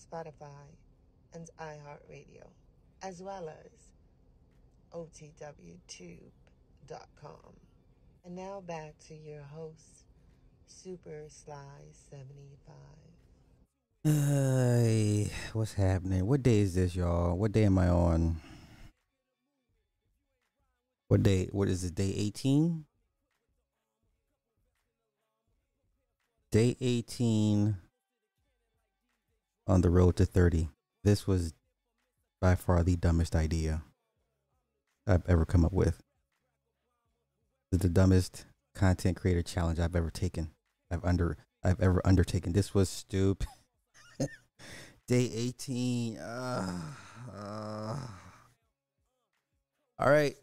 Spotify, and iHeartRadio, as well as OTWTube.com. And now back to your host, Super Sly 75. Hey, what's happening? What day is this, y'all? What day am I on? What day? What is it? Day 18? Day 18 on the road to 30. This was by far the dumbest idea I've ever come up with. The dumbest content creator challenge I've ever taken. I've under I've ever undertaken. This was stupid. Day 18. Uh, uh. All right.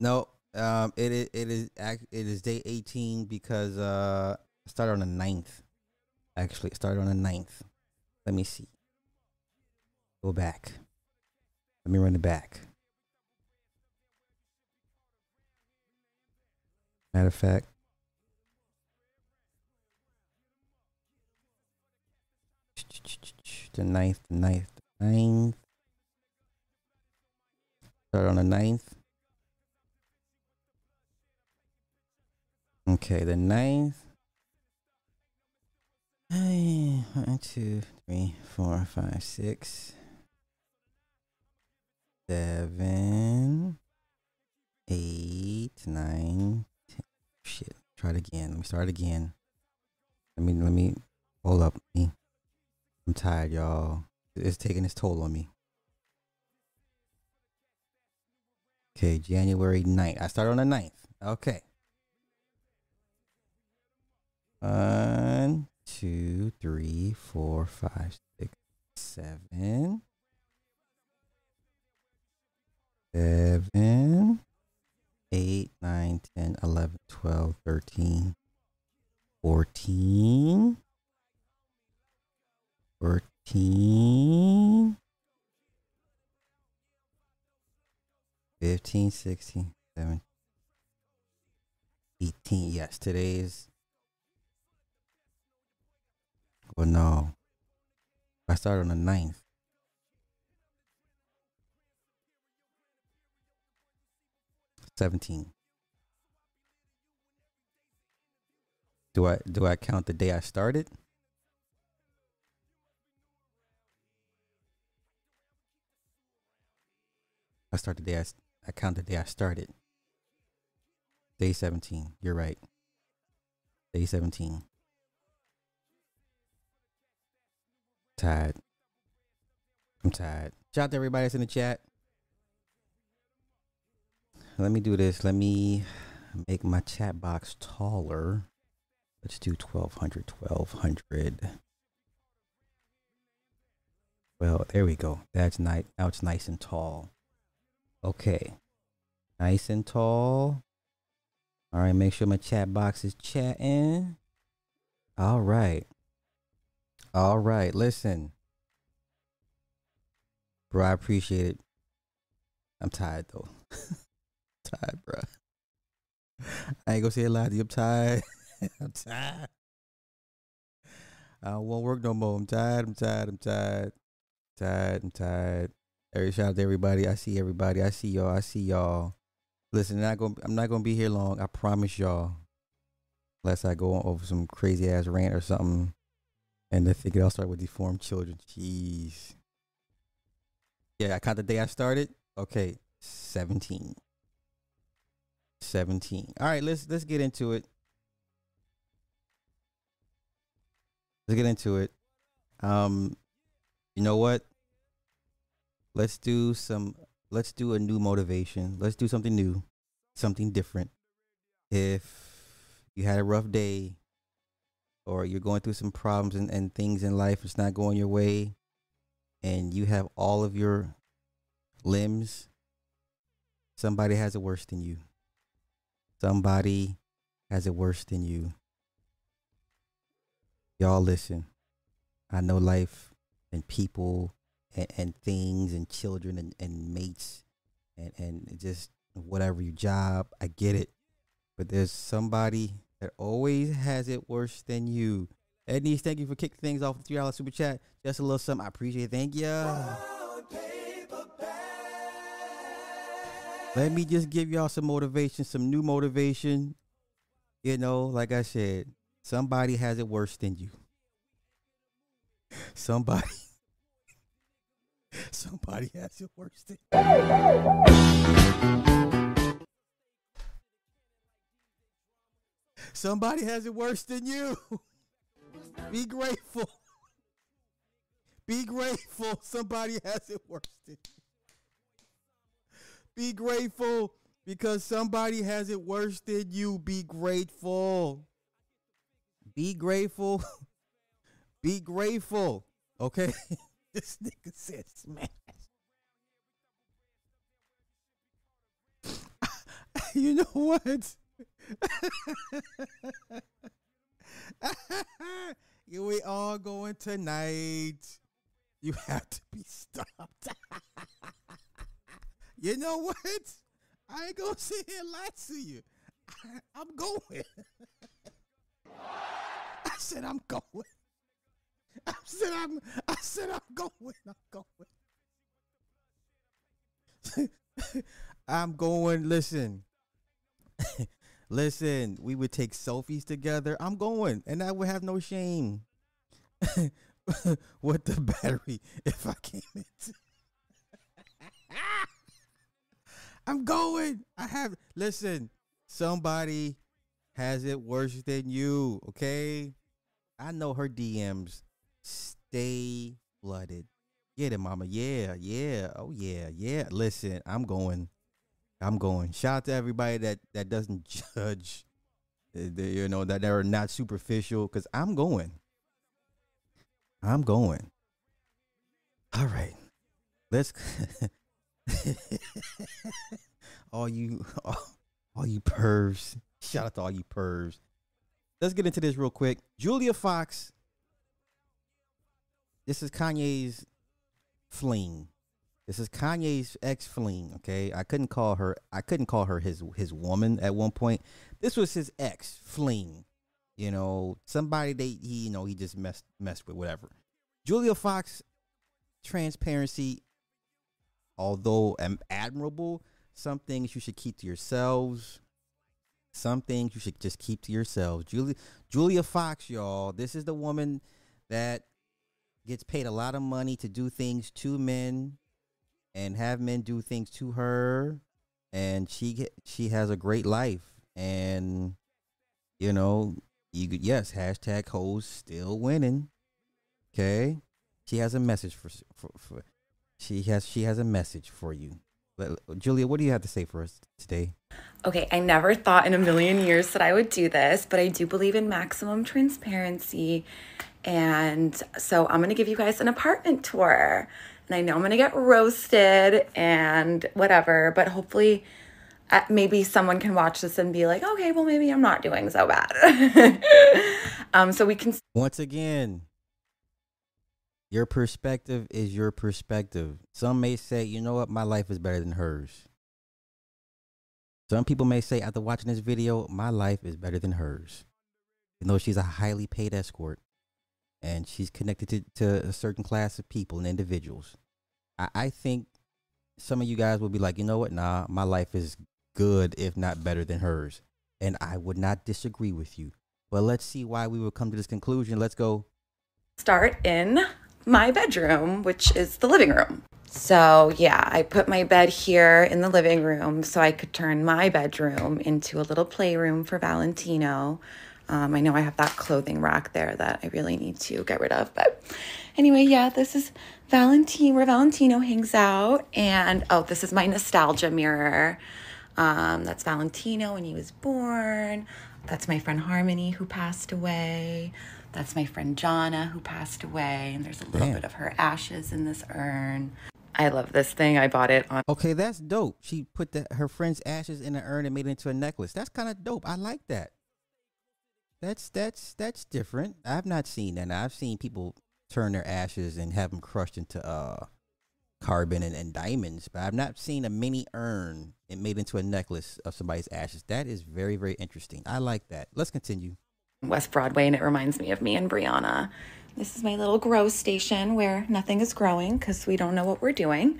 No, um, it is it is it is day 18 because uh, I started on the 9th. Actually, it started on the 9th. Let me see. Go back. Let me run it back. Matter of fact, the 9th, the 9th, the 9th. Start on the 9th. Okay, the 9th. One, two, three, four, five, six, seven, eight, nine, ten. Shit. Try it again. Let me start again. Let me let me hold up me. I'm tired, y'all. It's taking its toll on me. Okay, January 9th. I start on the 9th. Okay. One, two, three, four, five, six, seven. Seven, eight, nine, ten, eleven, twelve, thirteen, fourteen, fourteen, fifteen, sixteen, seventeen, eighteen. Yes, today well, no. I started on the 9th. Seventeen. Do I do I count the day I started? I start the day I, I count the day I started. Day seventeen. You're right. Day seventeen. Tired. I'm tired. Shout out to everybody that's in the chat. Let me do this. Let me make my chat box taller. Let's do 1200, 1200. Well, there we go. That's nice. Now it's nice and tall. Okay. Nice and tall. All right. Make sure my chat box is chatting. All right. All right, listen. Bro, I appreciate it. I'm tired though. tired, bro. I ain't gonna say a lie to you. I'm tired. I'm tired. I won't work no more. I'm tired. I'm tired. I'm tired. Tired. I'm tired. Every shout out to everybody. I see everybody. I see y'all. I see y'all. Listen, not gonna, I'm not gonna be here long. I promise y'all. Unless I go over some crazy ass rant or something. And I think it all started with deformed children. Jeez. Yeah, I count the day I started. Okay, 17. 17. All right, let's let's get into it. Let's get into it. Um you know what? Let's do some let's do a new motivation. Let's do something new, something different. If you had a rough day, or you're going through some problems and, and things in life, it's not going your way, and you have all of your limbs, somebody has it worse than you. Somebody has it worse than you. Y'all listen. I know life and people and, and things and children and, and mates and, and just whatever your job. I get it. But there's somebody that always has it worse than you. Ednies, thank you for kicking things off with three dollar super chat. Just a little something. I appreciate it. Thank you. Let me just give y'all some motivation, some new motivation. You know, like I said, somebody has it worse than you. Somebody somebody has it worse than Somebody has it worse than you. Be grateful. Be grateful. Somebody has it worse than you. Be grateful because somebody has it worse than you. Be grateful. Be grateful. Be grateful. Okay? this nigga says smash. you know what? we all going tonight. You have to be stopped. you know what? I ain't gonna sit here and lie to you. I, am going. I said I'm going. I said I'm. I said I'm going. I'm going. I'm going. Listen. Listen, we would take selfies together. I'm going, and I would have no shame what the battery if I came in. I'm going. I have. Listen, somebody has it worse than you. Okay, I know her DMs stay flooded. Get it, mama. Yeah, yeah. Oh yeah, yeah. Listen, I'm going. I'm going. Shout out to everybody that that doesn't judge, eh, the, you know, that they are not superficial. Cause I'm going. I'm going. All right, let's. all you, all, all you pervs. Shout out to all you pervs. Let's get into this real quick. Julia Fox. This is Kanye's fling. This is Kanye's ex fling. Okay, I couldn't call her. I couldn't call her his his woman at one point. This was his ex fling. You know, somebody they he you know he just messed messed with whatever. Julia Fox, transparency, although admirable, some things you should keep to yourselves. Some things you should just keep to yourselves. Julia Julia Fox, y'all. This is the woman that gets paid a lot of money to do things to men and have men do things to her and she she has a great life. And you know you yes hashtag hoes still winning. Okay? She has a message for, for, for she has she has a message for you. Julia, what do you have to say for us today? Okay, I never thought in a million years that I would do this, but I do believe in maximum transparency. And so I'm going to give you guys an apartment tour and I know I'm gonna get roasted and whatever, but hopefully uh, maybe someone can watch this and be like, okay, well, maybe I'm not doing so bad. um, so we can. Once again, your perspective is your perspective. Some may say, you know what, my life is better than hers. Some people may say, after watching this video, my life is better than hers. You know, she's a highly paid escort and she's connected to, to a certain class of people and individuals. I, I think some of you guys will be like, you know what? Nah, my life is good, if not better than hers. And I would not disagree with you. But let's see why we would come to this conclusion. Let's go. Start in my bedroom, which is the living room. So, yeah, I put my bed here in the living room so I could turn my bedroom into a little playroom for Valentino. Um, I know I have that clothing rack there that I really need to get rid of. But anyway, yeah, this is Valentine, where Valentino hangs out. And oh, this is my nostalgia mirror. Um, that's Valentino when he was born. That's my friend Harmony who passed away. That's my friend Jonna who passed away. And there's a little Damn. bit of her ashes in this urn. I love this thing. I bought it on Okay, that's dope. She put the, her friend's ashes in an urn and made it into a necklace. That's kind of dope. I like that. That's that's that's different. I've not seen that. I've seen people turn their ashes and have them crushed into uh carbon and, and diamonds, but I've not seen a mini urn and made into a necklace of somebody's ashes. That is very very interesting. I like that. Let's continue. West Broadway, and it reminds me of me and Brianna. This is my little grow station where nothing is growing because we don't know what we're doing.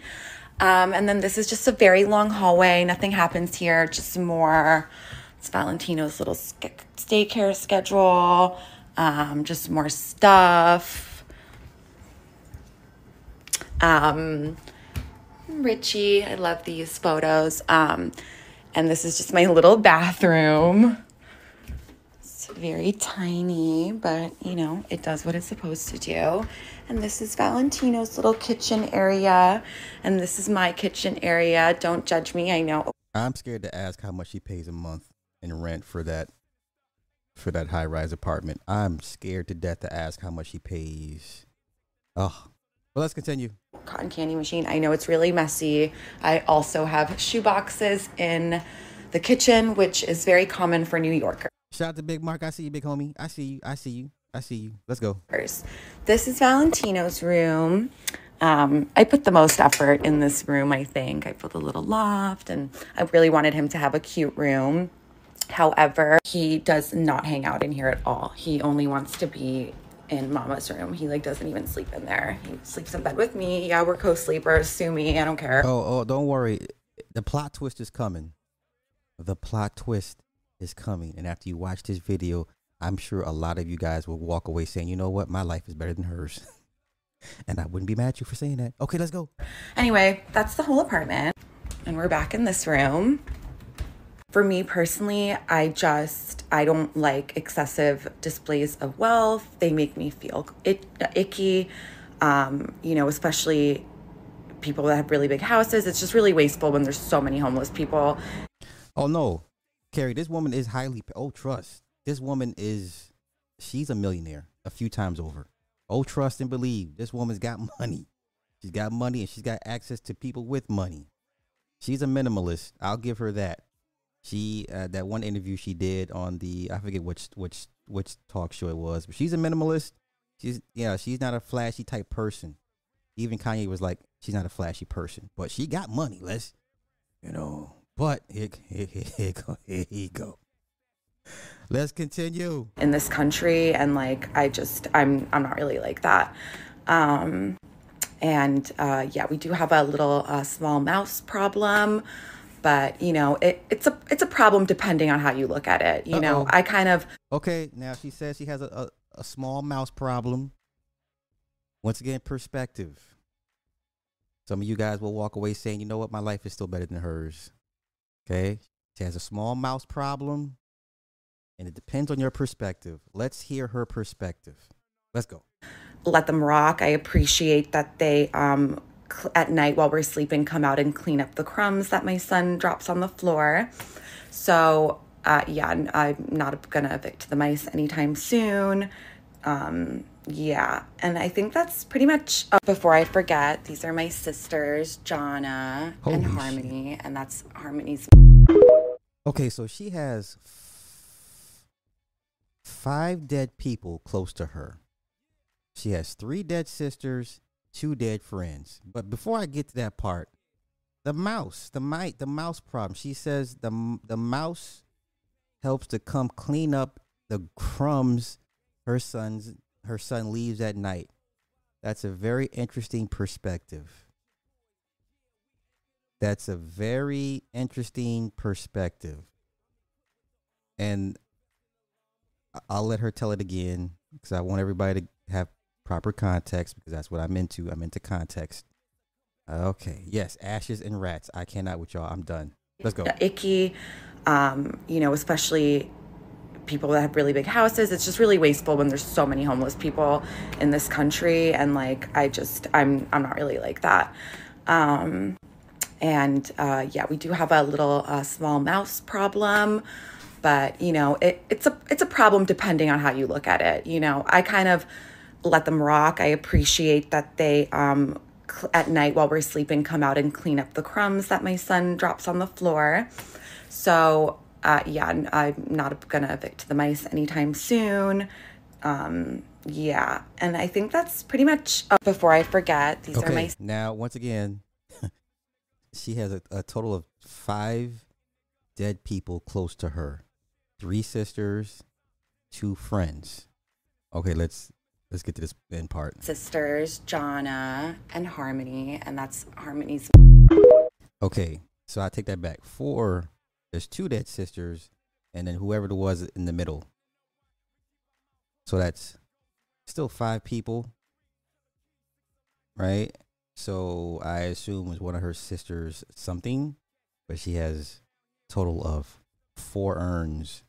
Um, and then this is just a very long hallway. Nothing happens here, just more. It's Valentino's little daycare schedule, um, just more stuff. Um, Richie, I love these photos. Um, and this is just my little bathroom. It's very tiny, but you know, it does what it's supposed to do. And this is Valentino's little kitchen area. And this is my kitchen area. Don't judge me. I know. I'm scared to ask how much she pays a month in rent for that for that high rise apartment. I'm scared to death to ask how much he pays. Oh, well, let's continue. Cotton candy machine. I know it's really messy. I also have shoe boxes in the kitchen, which is very common for New Yorkers. Shout out to Big Mark. I see you, big homie. I see you. I see you. I see you. Let's go. First, This is Valentino's room. Um, I put the most effort in this room, I think. I put a little loft, and I really wanted him to have a cute room. However, he does not hang out in here at all. He only wants to be in mama's room. He like doesn't even sleep in there. He sleeps in bed with me. Yeah, we're co-sleepers. Sue me. I don't care. Oh, oh, don't worry. The plot twist is coming. The plot twist is coming. And after you watch this video, I'm sure a lot of you guys will walk away saying, you know what? My life is better than hers. and I wouldn't be mad at you for saying that. Okay, let's go. Anyway, that's the whole apartment. And we're back in this room. For me personally, I just I don't like excessive displays of wealth. They make me feel it, icky. Um, you know, especially people that have really big houses. It's just really wasteful when there's so many homeless people. Oh, no. Carrie, this woman is highly, oh, trust. This woman is, she's a millionaire a few times over. Oh, trust and believe. This woman's got money. She's got money and she's got access to people with money. She's a minimalist. I'll give her that. She uh, that one interview she did on the I forget which which which talk show it was, but she's a minimalist. She's yeah, she's not a flashy type person. Even Kanye was like, she's not a flashy person, but she got money. Let's you know. But here, here, here, go, here you go. Let's continue. in this country and like i just i'm i'm not really like that um and uh yeah we do have a little uh, small mouse problem but you know it, it's a it's a problem depending on how you look at it you know Uh-oh. i kind of Okay, now she says she has a, a, a small mouse problem. Once again, perspective. Some of you guys will walk away saying, you know what, my life is still better than hers. Okay? She has a small mouse problem, and it depends on your perspective. Let's hear her perspective. Let's go. let them rock i appreciate that they um at night while we're sleeping come out and clean up the crumbs that my son drops on the floor so uh, yeah I'm not gonna evict the mice anytime soon um yeah and i think that's pretty much uh, before i forget these are my sisters jonna Holy and shit. harmony and that's harmony's Okay, so she has f- five dead people close to her. She has three dead sisters, two dead friends. But before I get to that part, the mouse, the mite, the mouse problem. She says the the mouse helps to come clean up the crumbs her son's her son leaves at night. That's a very interesting perspective. That's a very interesting perspective. And I'll let her tell it again because I want everybody to have proper context because that's what I'm into. I'm into context. Okay. Yes, ashes and rats. I cannot with y'all. I'm done. Let's go. icky um you know especially people that have really big houses it's just really wasteful when there's so many homeless people in this country and like i just i'm i'm not really like that um and uh yeah we do have a little uh, small mouse problem but you know, it, it's a it's a problem depending on how you look at it. You know, I kind of let them rock. I appreciate that they um cl- at night while we're sleeping come out and clean up the crumbs that my son drops on the floor. So uh, yeah, I'm not gonna evict the mice anytime soon. Um, yeah, and I think that's pretty much. Uh, before I forget, these are my Okay. Now, once again, she has a, a total of five dead people close to her. Three sisters, two friends. Okay, let's let's get to this end part. sisters, Jonna and Harmony, and that's Harmony's Okay, so I take that back. Four, there's two dead sisters, and then whoever it was in the middle. So that's still five people, right? So I assume it's one of her sisters something, but she has total of four urns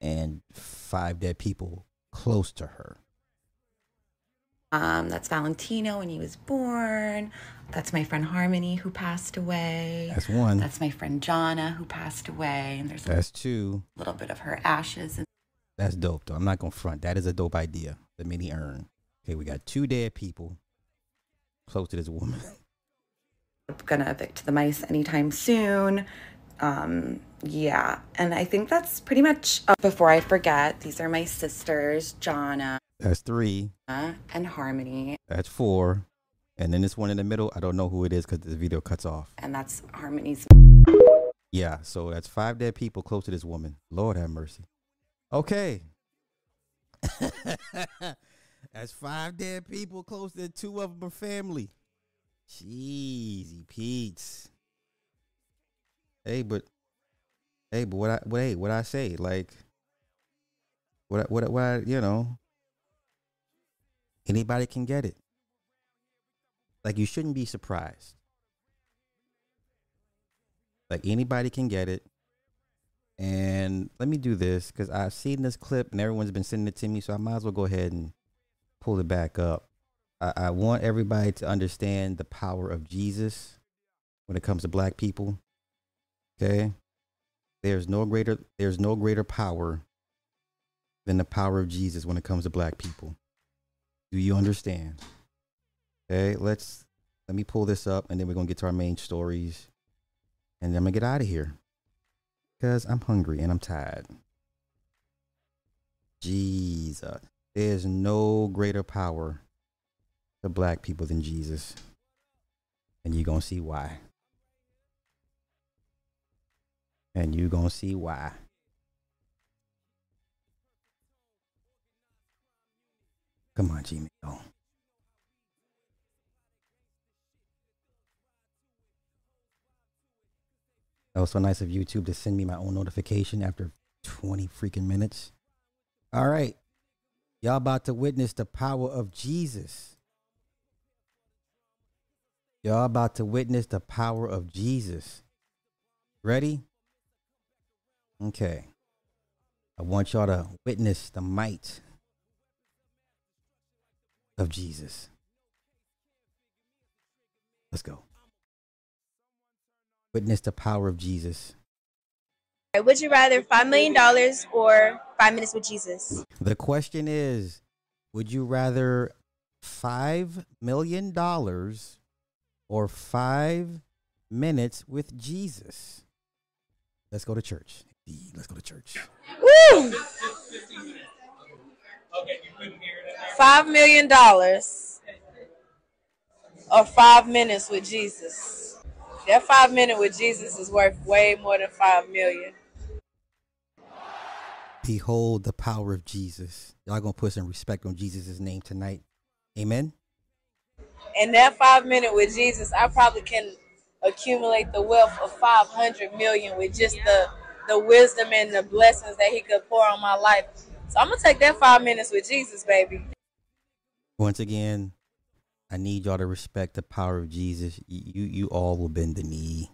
and five dead people close to her. Um, that's Valentino when he was born. That's my friend Harmony who passed away. That's one. That's my friend Jana who passed away. And there's That's two. A little bit of her ashes. And That's dope, though. I'm not gonna front. That is a dope idea. The mini urn. Okay, we got two dead people close to this woman. I'm gonna evict the mice anytime soon. Um, yeah, and I think that's pretty much. Uh, before I forget, these are my sisters, Jonna That's three. and Harmony, That's four. And then this one in the middle, I don't know who it is because the video cuts off. and that's Harmony's Yeah, so that's five dead people close to this woman. Lord have mercy. Okay. that's five dead people close to two of them are family. Jeezy Pete's. Hey, but hey, but what I what hey, what I say? Like what what what I, you know anybody can get it. Like you shouldn't be surprised. Like anybody can get it. And let me do this because I've seen this clip and everyone's been sending it to me, so I might as well go ahead and pull it back up. I, I want everybody to understand the power of Jesus when it comes to black people. Okay? There's no greater there's no greater power than the power of Jesus when it comes to black people. Do you understand? Okay, let's let me pull this up and then we're gonna get to our main stories. And then I'm gonna get out of here. Because I'm hungry and I'm tired. Jesus. There's no greater power to black people than Jesus. And you're gonna see why. And you're gonna see why. Come on. Go. That was so nice of YouTube to send me my own notification after 20 freaking minutes. All right. Y'all about to witness the power of Jesus. Y'all about to witness the power of Jesus. Ready? Okay. I want y'all to witness the might of Jesus. Let's go. Witness the power of Jesus. Would you rather $5 million or five minutes with Jesus? The question is Would you rather $5 million or five minutes with Jesus? Let's go to church. Let's go to church. Woo! $5 million or five minutes with Jesus. That five minute with Jesus is worth way more than five million. Behold the power of Jesus. Y'all gonna put some respect on Jesus' name tonight. Amen. And that five minute with Jesus, I probably can accumulate the wealth of 500 million with just the the wisdom and the blessings that he could pour on my life. So I'm gonna take that five minutes with Jesus, baby. Once again, I need y'all to respect the power of Jesus. You you all will bend the knee.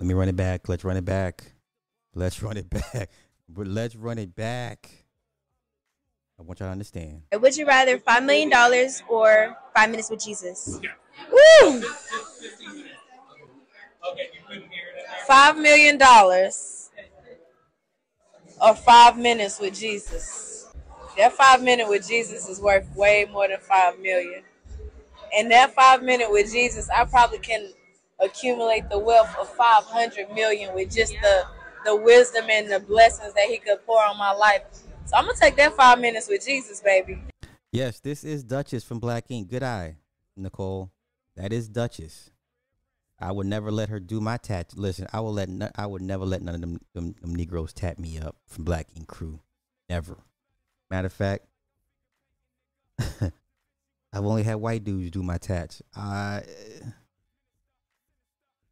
Let me run it back. Let's run it back. Let's run it back. But let's run it back. I want y'all to understand. Would you rather $5 million or five minutes with Jesus? Woo! $5 million or five minutes with Jesus. That five minute with Jesus is worth way more than five million. And that five minute with Jesus, I probably can accumulate the wealth of 500 million with just the the wisdom and the blessings that he could pour on my life. So I'm gonna take that five minutes with Jesus, baby. Yes, this is Duchess from Black Ink. Good eye, Nicole. That is Duchess. I would never let her do my tat. Listen, I will let. No, I would never let none of them, them, them Negroes tap me up from Black Ink Crew. Never. Matter of fact, I've only had white dudes do my tats. I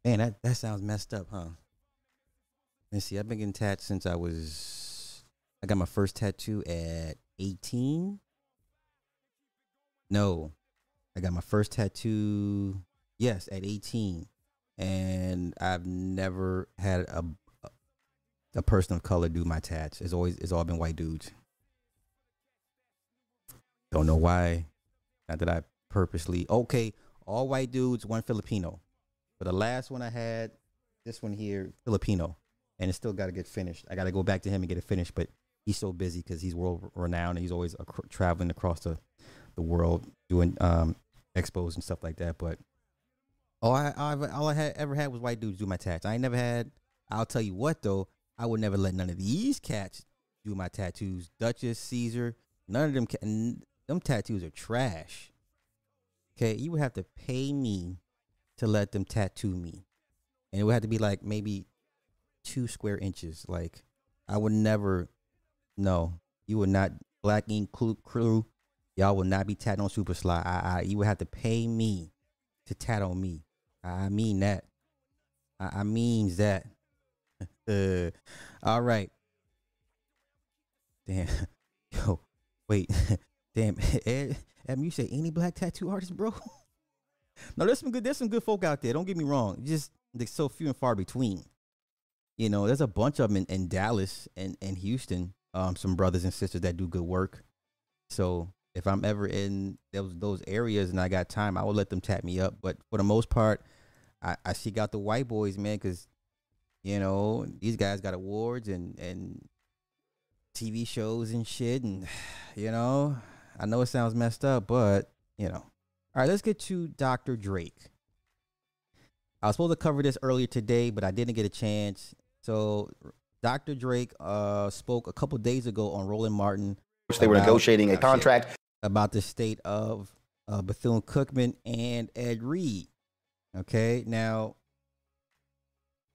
man, that that sounds messed up, huh? Let's see. I've been getting tats since I was. I got my first tattoo at eighteen. No, I got my first tattoo. Yes, at eighteen, and I've never had a a person of color do my tats. It's always it's all been white dudes. Don't know why. Not that I purposely. Okay, all white dudes, one Filipino. But the last one I had, this one here, Filipino, and it still got to get finished. I got to go back to him and get it finished, but he's so busy because he's world renowned and he's always ac- traveling across the, the world doing um, expos and stuff like that. But all I, I, all I had, ever had was white dudes do my tats. I ain't never had. I'll tell you what though, I would never let none of these cats do my tattoos. Duchess, Ceaser, none of them. Ca- them tattoos are trash. Okay, you would have to pay me to let them tattoo me, and it would have to be like maybe two square inches. Like I would never. No, you would not. Black Ink Crew, y'all will not be tatted on Super Sly. I, I, you would have to pay me to tat on me. I mean that. I, I means that. uh, all right. Damn. Yo, wait. Damn. Ed, Em, you say any black tattoo artist, bro? no, there's some good. There's some good folk out there. Don't get me wrong. Just they're so few and far between. You know, there's a bunch of them in, in Dallas and, and Houston. Um, some brothers and sisters that do good work. So if I'm ever in those those areas and I got time, I will let them tap me up. But for the most part, I, I seek out the white boys, man, because you know these guys got awards and and TV shows and shit, and you know I know it sounds messed up, but you know. All right, let's get to Dr. Drake. I was supposed to cover this earlier today, but I didn't get a chance. So Dr. Drake uh, spoke a couple days ago on Roland Martin. Which they were negotiating a contract. about the state of uh, Bethune Cookman and Ed Reed. Okay, now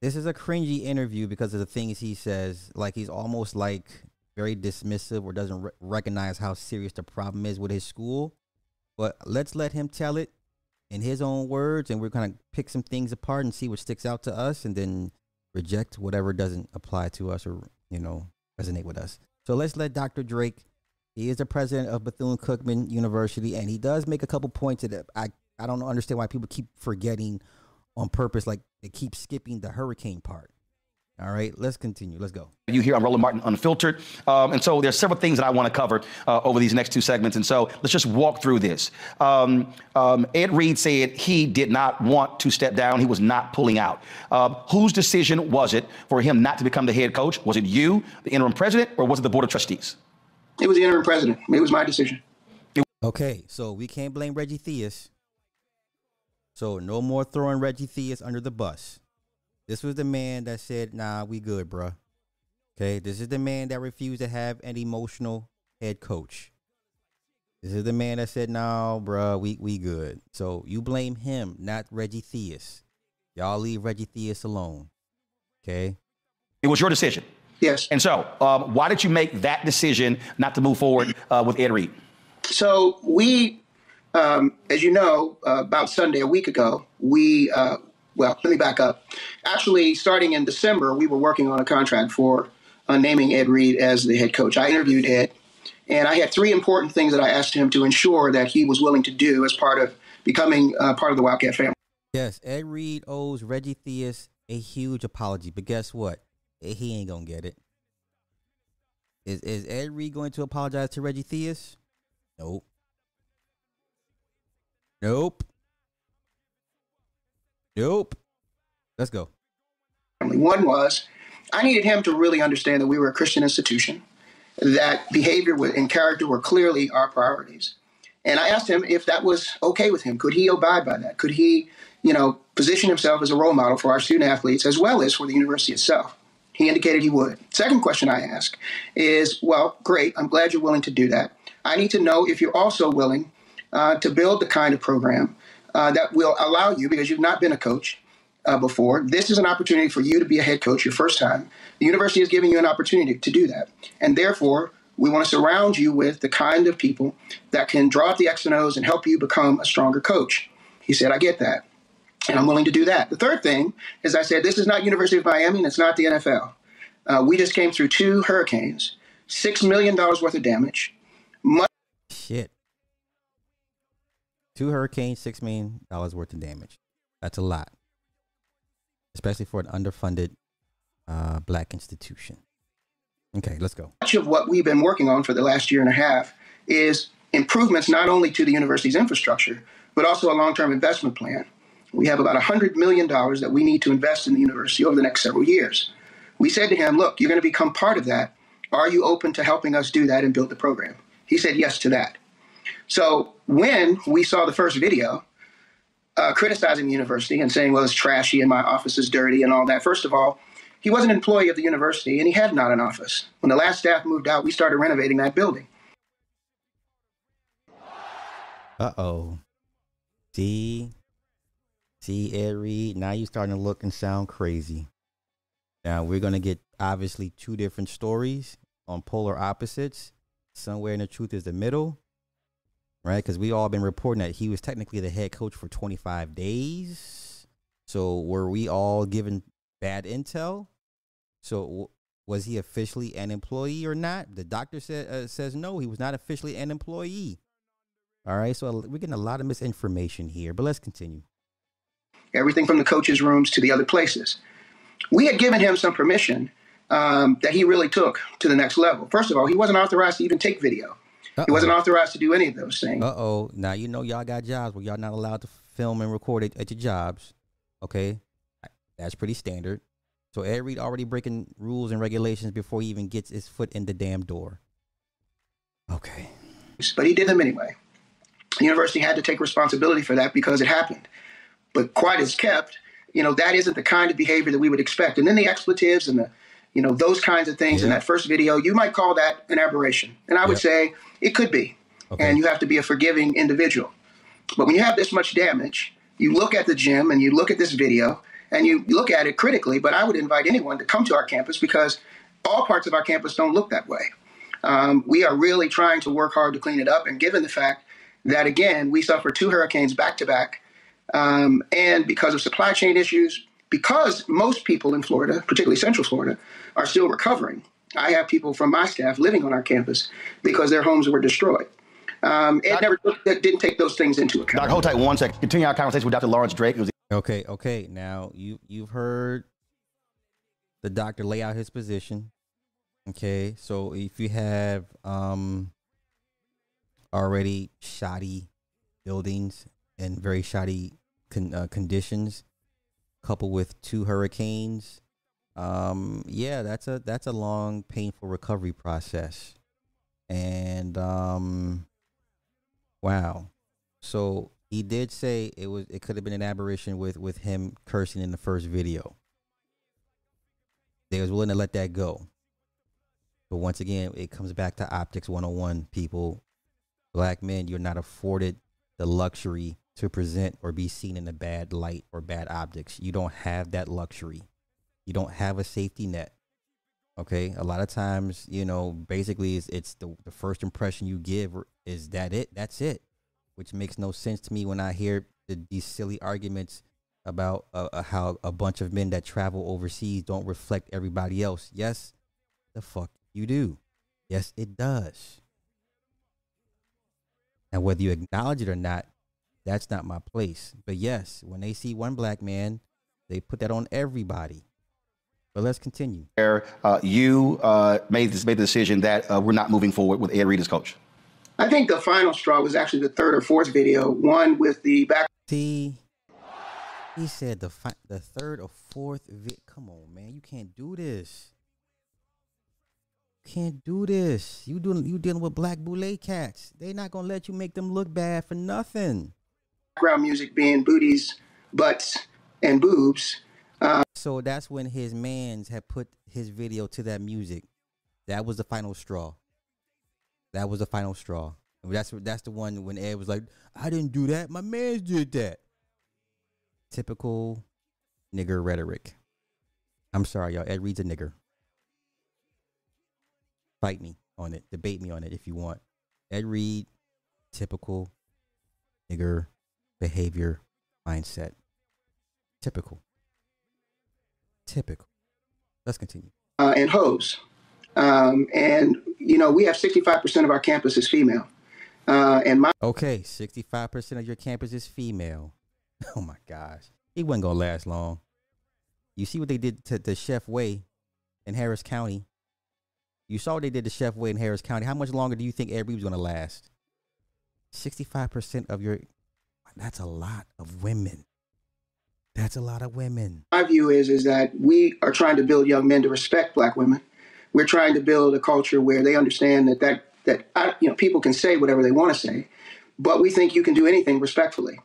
this is a cringy interview because of the things he says. Like he's almost like very dismissive or doesn't re- recognize how serious the problem is with his school. But let's let him tell it in his own words, and we're gonna pick some things apart and see what sticks out to us, and then reject whatever doesn't apply to us or you know resonate with us. So let's let Dr. Drake. He is the president of Bethune Cookman University, and he does make a couple points that I I don't understand why people keep forgetting on purpose, like they keep skipping the hurricane part. All right, let's continue. Let's go. You hear I'm Roland Martin Unfiltered. Um, and so there's several things that I want to cover uh, over these next two segments. And so let's just walk through this. Um, um, Ed Reed said he did not want to step down. He was not pulling out. Uh, whose decision was it for him not to become the head coach? Was it you, the interim president, or was it the board of trustees? It was the interim president. It was my decision. Okay, so we can't blame Reggie Theus. So no more throwing Reggie Theus under the bus. This was the man that said, "Nah, we good, bruh." Okay, this is the man that refused to have an emotional head coach. This is the man that said, "No, bruh, we we good." So you blame him, not Reggie Theus. Y'all leave Reggie Theus alone. Okay. It was your decision. Yes. And so um, why did you make that decision not to move forward uh, with Ed Reed? So we, um, as you know, uh, about Sunday a week ago, we uh, well, let me back up. Actually, starting in December, we were working on a contract for uh, naming Ed Reed as the head coach. I interviewed Ed, and I had three important things that I asked him to ensure that he was willing to do as part of becoming uh, part of the Wildcat family. Yes, Ed Reed owes Reggie Theus a huge apology, but guess what? He ain't gonna get it. Is is Ed Reed going to apologize to Reggie Theus? Nope. Nope. Nope. Let's go. One was I needed him to really understand that we were a Christian institution, that behavior and character were clearly our priorities. And I asked him if that was okay with him. Could he abide by that? Could he, you know, position himself as a role model for our student athletes as well as for the university itself? He indicated he would. Second question I ask is, well, great. I'm glad you're willing to do that. I need to know if you're also willing uh, to build the kind of program uh, that will allow you, because you've not been a coach uh, before, this is an opportunity for you to be a head coach your first time. The university is giving you an opportunity to do that. And therefore, we want to surround you with the kind of people that can draw up the X and O's and help you become a stronger coach. He said, I get that. And I'm willing to do that. The third thing is I said, this is not University of Miami and it's not the NFL. Uh, we just came through two hurricanes, $6 million worth of damage. Much- Shit. Two hurricanes, $6 million worth of damage. That's a lot, especially for an underfunded uh, black institution. Okay, let's go. Much of what we've been working on for the last year and a half is improvements not only to the university's infrastructure, but also a long term investment plan. We have about $100 million that we need to invest in the university over the next several years. We said to him, Look, you're going to become part of that. Are you open to helping us do that and build the program? He said yes to that. So when we saw the first video uh, criticizing the university and saying, well, it's trashy and my office is dirty and all that, first of all, he was an employee of the university and he had not an office. When the last staff moved out, we started renovating that building. Uh oh. See? See, Ed Reed, now you're starting to look and sound crazy. Now we're gonna get obviously two different stories on polar opposites. Somewhere in the truth is the middle, right? Because we all been reporting that he was technically the head coach for 25 days. So were we all given bad intel? So w- was he officially an employee or not? The doctor said uh, says no, he was not officially an employee. All right, so we're getting a lot of misinformation here, but let's continue. Everything from the coaches' rooms to the other places. We had given him some permission um, that he really took to the next level. First of all, he wasn't authorized to even take video. Uh-oh. He wasn't authorized to do any of those things. Uh oh. Now you know y'all got jobs where y'all not allowed to film and record it at your jobs. Okay, that's pretty standard. So Ed Reed already breaking rules and regulations before he even gets his foot in the damn door. Okay. But he did them anyway. The university had to take responsibility for that because it happened. But quiet as kept, you know, that isn't the kind of behavior that we would expect. And then the expletives and the, you know, those kinds of things yeah. in that first video, you might call that an aberration. And I would yeah. say it could be. Okay. And you have to be a forgiving individual. But when you have this much damage, you look at the gym and you look at this video and you look at it critically. But I would invite anyone to come to our campus because all parts of our campus don't look that way. Um, we are really trying to work hard to clean it up. And given the fact that, again, we suffered two hurricanes back to back, um, and because of supply chain issues, because most people in Florida, particularly Central Florida, are still recovering. I have people from my staff living on our campus because their homes were destroyed. Um, it never took, didn't take those things into account. Dr. hold tight one second. Continue our conversation with Dr. Lawrence Drake. Okay, okay. Now you you've heard the doctor lay out his position. Okay, so if you have um already shoddy buildings and very shoddy con- uh, conditions, coupled with two hurricanes, um, yeah, that's a that's a long, painful recovery process, and um, wow. So he did say it was it could have been an aberration with with him cursing in the first video. They was willing to let that go. But once again, it comes back to optics 101 people. Black men, you're not afforded the luxury to present or be seen in a bad light or bad optics. You don't have that luxury. You don't have a safety net. Okay? A lot of times, you know, basically it's, it's the the first impression you give is that it? That's it which makes no sense to me when I hear the, these silly arguments about uh, uh, how a bunch of men that travel overseas don't reflect everybody else. Yes, the fuck you do. Yes, it does. And whether you acknowledge it or not, that's not my place. But yes, when they see one black man, they put that on everybody. But let's continue. Uh, you uh, made this made the decision that uh, we're not moving forward with Ed Reed as coach. I think the final straw was actually the third or fourth video, one with the back. See, He said the fi- the third or fourth vi- Come on, man, you can't do this. You can't do this. You doing you dealing with black boule cats. They not gonna let you make them look bad for nothing. Background music being booties, butts, and boobs. So that's when his mans had put his video to that music. That was the final straw. That was the final straw. That's that's the one when Ed was like, "I didn't do that. My mans did that." Typical nigger rhetoric. I'm sorry, y'all. Ed Reed's a nigger. Fight me on it. Debate me on it if you want. Ed Reed, typical nigger behavior mindset. Typical. Typical. Let's continue. uh, and hoes. Um, and, you know, we have 65% of our campus is female. Uh, and my Okay, 65% of your campus is female. Oh my gosh. He wasn't going to last long. You see what they did to, to Chef Way in Harris County? You saw what they did to Chef Way in Harris County. How much longer do you think Reed was going to last? 65% of your. That's a lot of women. That's a lot of women. my view is is that we are trying to build young men to respect black women. We're trying to build a culture where they understand that that that I, you know people can say whatever they want to say, but we think you can do anything respectfully.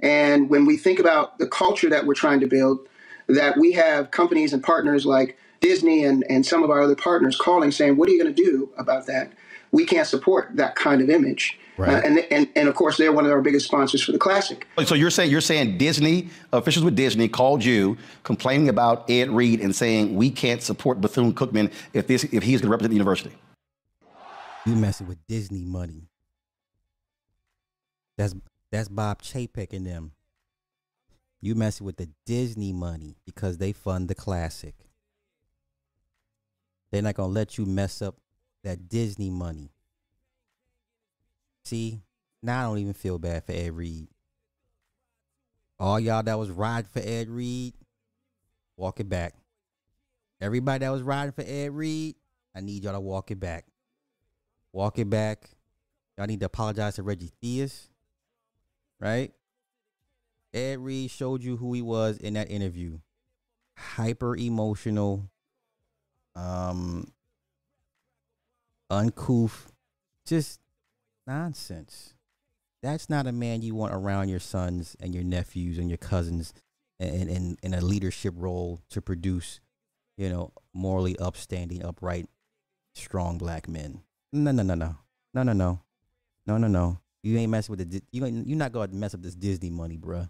And when we think about the culture that we're trying to build, that we have companies and partners like Disney and, and some of our other partners calling saying, "What are you going to do about that?" We can't support that kind of image. Right. Uh, and, and and of course, they're one of our biggest sponsors for the classic. So you're saying you're saying Disney officials with Disney called you complaining about Ed Reed and saying we can't support Bethune Cookman if this if he's going to represent the university. You messing with Disney money. That's that's Bob Chapek and them. You messing with the Disney money because they fund the classic. They're not gonna let you mess up that Disney money. See, now I don't even feel bad for Ed Reed. All y'all that was riding for Ed Reed, walk it back. Everybody that was riding for Ed Reed, I need y'all to walk it back. Walk it back. Y'all need to apologize to Reggie Theus. Right? Ed Reed showed you who he was in that interview. Hyper emotional, um, uncouth, just nonsense. That's not a man you want around your sons and your nephews and your cousins and in, in a leadership role to produce, you know, morally upstanding, upright, strong black men. No, no, no, no. No, no, no. No, no, no. You ain't messing with the. You ain't, you're not gonna mess up this Disney money, bruh.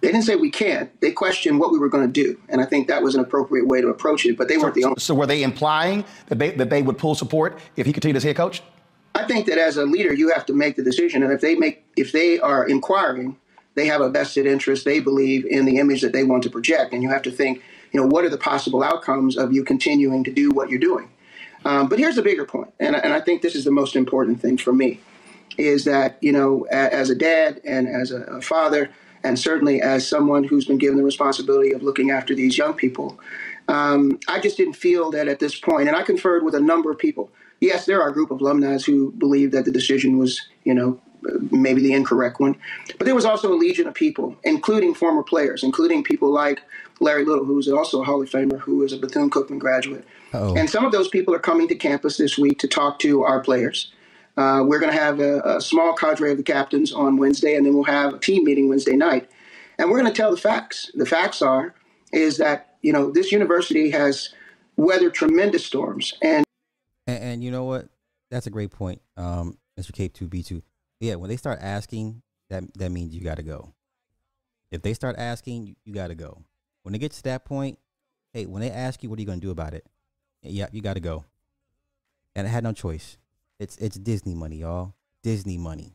They didn't say we can't. They questioned what we were going to do, and I think that was an appropriate way to approach it. But they weren't the only. So were they implying that they that they would pull support if he continued as head coach? I think that as a leader, you have to make the decision, and if they make, if they are inquiring, they have a vested interest. They believe in the image that they want to project, and you have to think, you know, what are the possible outcomes of you continuing to do what you're doing? Um, but here's the bigger point, and, and I think this is the most important thing for me, is that you know, as a dad and as a father, and certainly as someone who's been given the responsibility of looking after these young people, um, I just didn't feel that at this point. and I conferred with a number of people. Yes, there are a group of alumni who believe that the decision was, you know, maybe the incorrect one, but there was also a legion of people, including former players, including people like Larry Little, who is also a Hall of Famer, who is a Bethune Cookman graduate. Uh-oh. And some of those people are coming to campus this week to talk to our players. Uh, we're going to have a, a small cadre of the captains on Wednesday, and then we'll have a team meeting Wednesday night. And we're going to tell the facts. The facts are is that you know this university has weathered tremendous storms, and And, and you know what? That's a great point, um, Mr. Cape Two B Two. Yeah, when they start asking, that that means you got to go. If they start asking, you, you got to go. When it gets to that point, hey, when they ask you, what are you going to do about it? Yeah, you got to go. And I had no choice. It's it's Disney money, y'all. Disney money.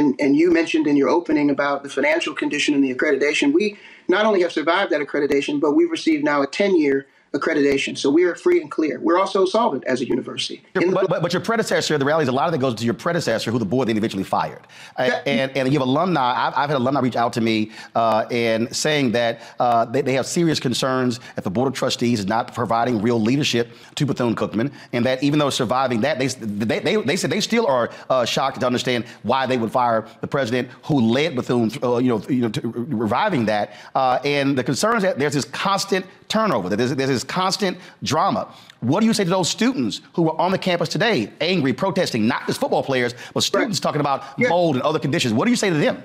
and, and you mentioned in your opening about the financial condition and the accreditation. We not only have survived that accreditation, but we've received now a 10 year accreditation. So we are free and clear. We're also solvent as a university. Your, but, but, but, your predecessor, the reality is a lot of that goes to your predecessor, who the board then eventually fired. That, and, and you have alumni, I've, I've, had alumni reach out to me uh, and saying that uh, they, they, have serious concerns that the Board of Trustees is not providing real leadership to Bethune-Cookman, and that even though surviving that, they, they, they, they said they still are uh, shocked to understand why they would fire the president who led Bethune, uh, you know, you know, reviving that. Uh, and the concerns that there's this constant turnover, that there's, there's this constant drama. What do you say to those students who are on the campus today, angry, protesting, not just football players, but students right. talking about yeah. mold and other conditions? What do you say to them?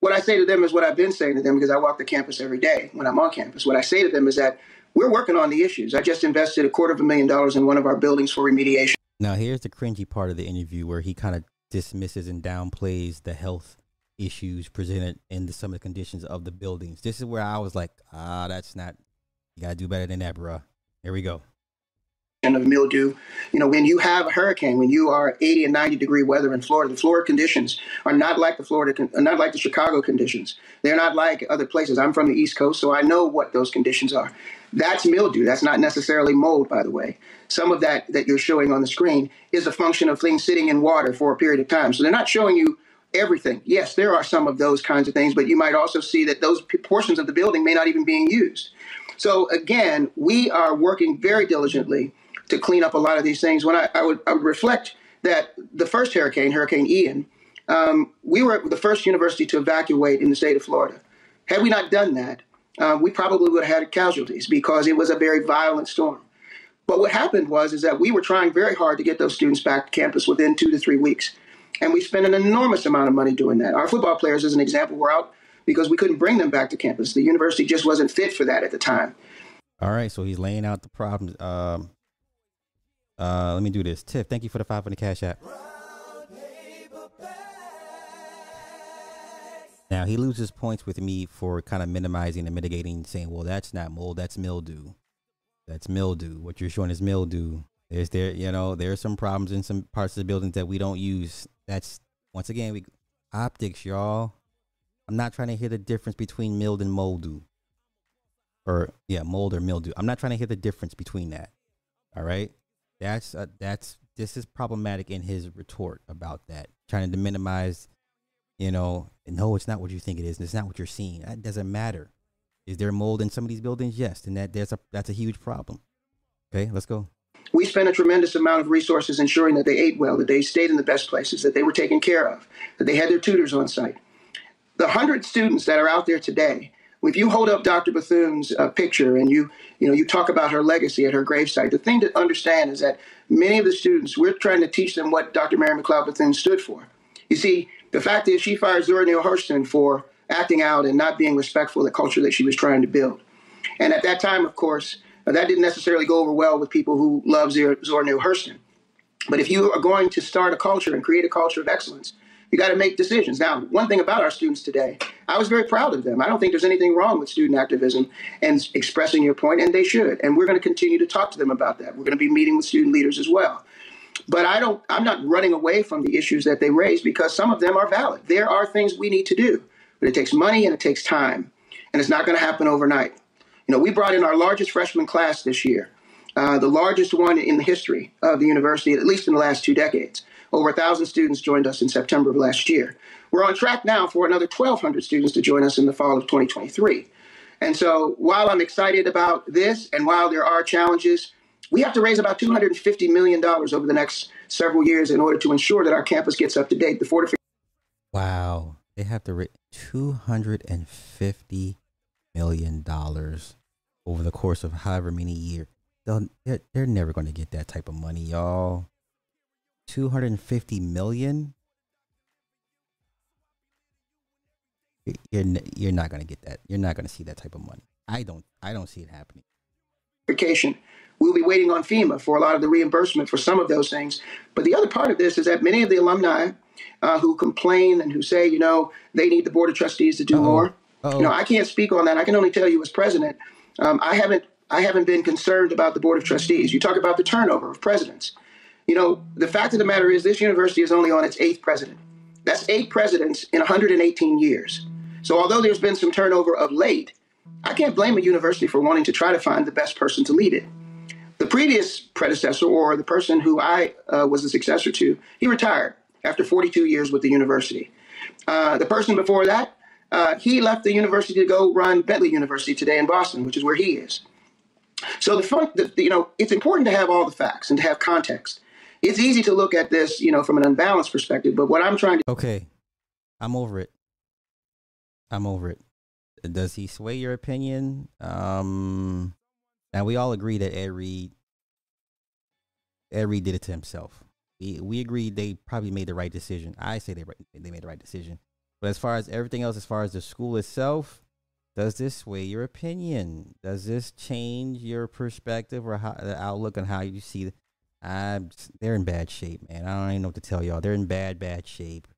What I say to them is what I've been saying to them because I walk the campus every day when I'm on campus. What I say to them is that we're working on the issues. I just invested a quarter of a million dollars in one of our buildings for remediation. Now, here's the cringy part of the interview where he kind of dismisses and downplays the health issues presented in the, some of the conditions of the buildings. This is where I was like, ah, that's not, you got to do better than that, bruh. Here we go of mildew. You know, when you have a hurricane, when you are 80 and 90 degree weather in Florida, the Florida conditions are not like the Florida, not like the Chicago conditions. They're not like other places. I'm from the East Coast, so I know what those conditions are. That's mildew. That's not necessarily mold, by the way. Some of that that you're showing on the screen is a function of things sitting in water for a period of time. So they're not showing you everything. Yes, there are some of those kinds of things, but you might also see that those portions of the building may not even be being used. So again, we are working very diligently to clean up a lot of these things. When I, I would, I would reflect that the first hurricane, Hurricane Ian, um, we were the first university to evacuate in the state of Florida. Had we not done that, uh, we probably would have had casualties because it was a very violent storm. But what happened was is that we were trying very hard to get those students back to campus within two to three weeks, and we spent an enormous amount of money doing that. Our football players, as an example, were out because we couldn't bring them back to campus. The university just wasn't fit for that at the time. All right, so he's laying out the problems. Um, uh, let me do this. Tiff, thank you for the five the cash app. Now he loses points with me for kind of minimizing and mitigating, saying, "Well, that's not mold, that's mildew. That's mildew. What you're showing is mildew. There's there, you know, there are some problems in some parts of the buildings that we don't use. That's once again, we optics, y'all. I'm not trying to hear the difference between mild and moldu, or yeah, mold or mildew. I'm not trying to hear the difference between that. All right. That's uh, that's this is problematic in his retort about that, trying to minimize. You know, no, it's not what you think it is, and it's not what you're seeing. That doesn't matter. Is there mold in some of these buildings? Yes, and that there's a that's a huge problem. Okay, let's go. We spent a tremendous amount of resources ensuring that they ate well, that they stayed in the best places, that they were taken care of, that they had their tutors on site. The hundred students that are out there today if you hold up Dr. Bethune's uh, picture and you, you know, you talk about her legacy at her gravesite, the thing to understand is that many of the students, we're trying to teach them what Dr. Mary McLeod Bethune stood for. You see, the fact is she fired Zora Neale Hurston for acting out and not being respectful of the culture that she was trying to build. And at that time, of course, uh, that didn't necessarily go over well with people who love Zora Neale Hurston. But if you are going to start a culture and create a culture of excellence, you got to make decisions. Now, one thing about our students today, I was very proud of them. I don't think there's anything wrong with student activism and expressing your point, and they should. And we're going to continue to talk to them about that. We're going to be meeting with student leaders as well. But I don't. I'm not running away from the issues that they raise because some of them are valid. There are things we need to do, but it takes money and it takes time, and it's not going to happen overnight. You know, we brought in our largest freshman class this year, uh, the largest one in the history of the university, at least in the last two decades. Over 1,000 students joined us in September of last year. We're on track now for another 1,200 students to join us in the fall of 2023. And so while I'm excited about this and while there are challenges, we have to raise about $250 million over the next several years in order to ensure that our campus gets up to date. The fortification. Wow. They have to raise $250 million over the course of however many years. They're, they're never going to get that type of money, y'all. 250 million? You're you're not going to get that you're not going to see that type of money. I don't i don't see it happening. Vacation we'll be waiting on fema for a lot of the reimbursement for some of those things. But the other part of this is that many of the alumni uh, who complain and who say you know they need the board of trustees to do Uh-oh. more. Uh-oh. you know i can't speak on that. I can only tell you as president um, i haven't i haven't been concerned about the board of trustees. You talk about the turnover of presidents you know, the fact of the matter is, this university is only on its eighth president. That's eight presidents in 118 years. So, although there's been some turnover of late, I can't blame a university for wanting to try to find the best person to lead it. The previous predecessor, or the person who I uh, was the successor to, he retired after 42 years with the university. Uh, the person before that, uh, he left the university to go run Bentley University today in Boston, which is where he is. So the fun, the, the, you know, it's important to have all the facts and to have context. It's easy to look at this, you know, from an unbalanced perspective. But what I'm trying to Okay, I'm over it. I'm over it. Does he sway your opinion? Um, now we all agree that Ed Reed, Ed Reed did it to himself. We we agreed they probably made the right decision. I say they they made the right decision. But as far as everything else, as far as the school itself, does this sway your opinion? Does this change your perspective or how, the outlook on how you see? I'm, they're in bad shape, man. I don't even know what to tell y'all. They're in bad, bad shape.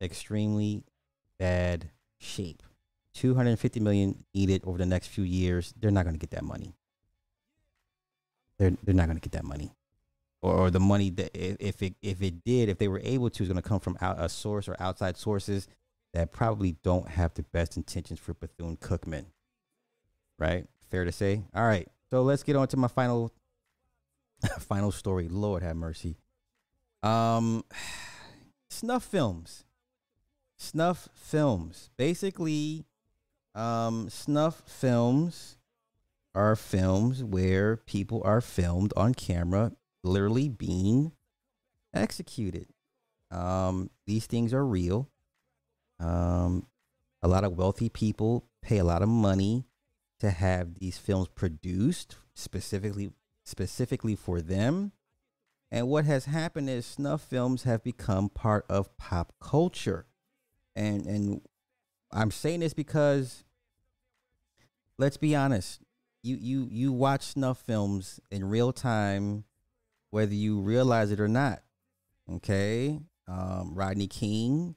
Extremely bad shape. 250 million needed over the next few years. They're not going to get that money. They're they're not going to get that money, or, or the money that if, if it if it did, if they were able to, is going to come from out, a source or outside sources that probably don't have the best intentions for Bethune Cookman. Right? Fair to say. All right. So let's get on to my final final story. Lord have mercy. Um, snuff films. Snuff films. Basically, um, snuff films are films where people are filmed on camera, literally being executed. Um, these things are real. Um, a lot of wealthy people pay a lot of money to have these films produced specifically specifically for them. And what has happened is snuff films have become part of pop culture. And and I'm saying this because let's be honest, you you you watch snuff films in real time whether you realize it or not. Okay? Um, Rodney King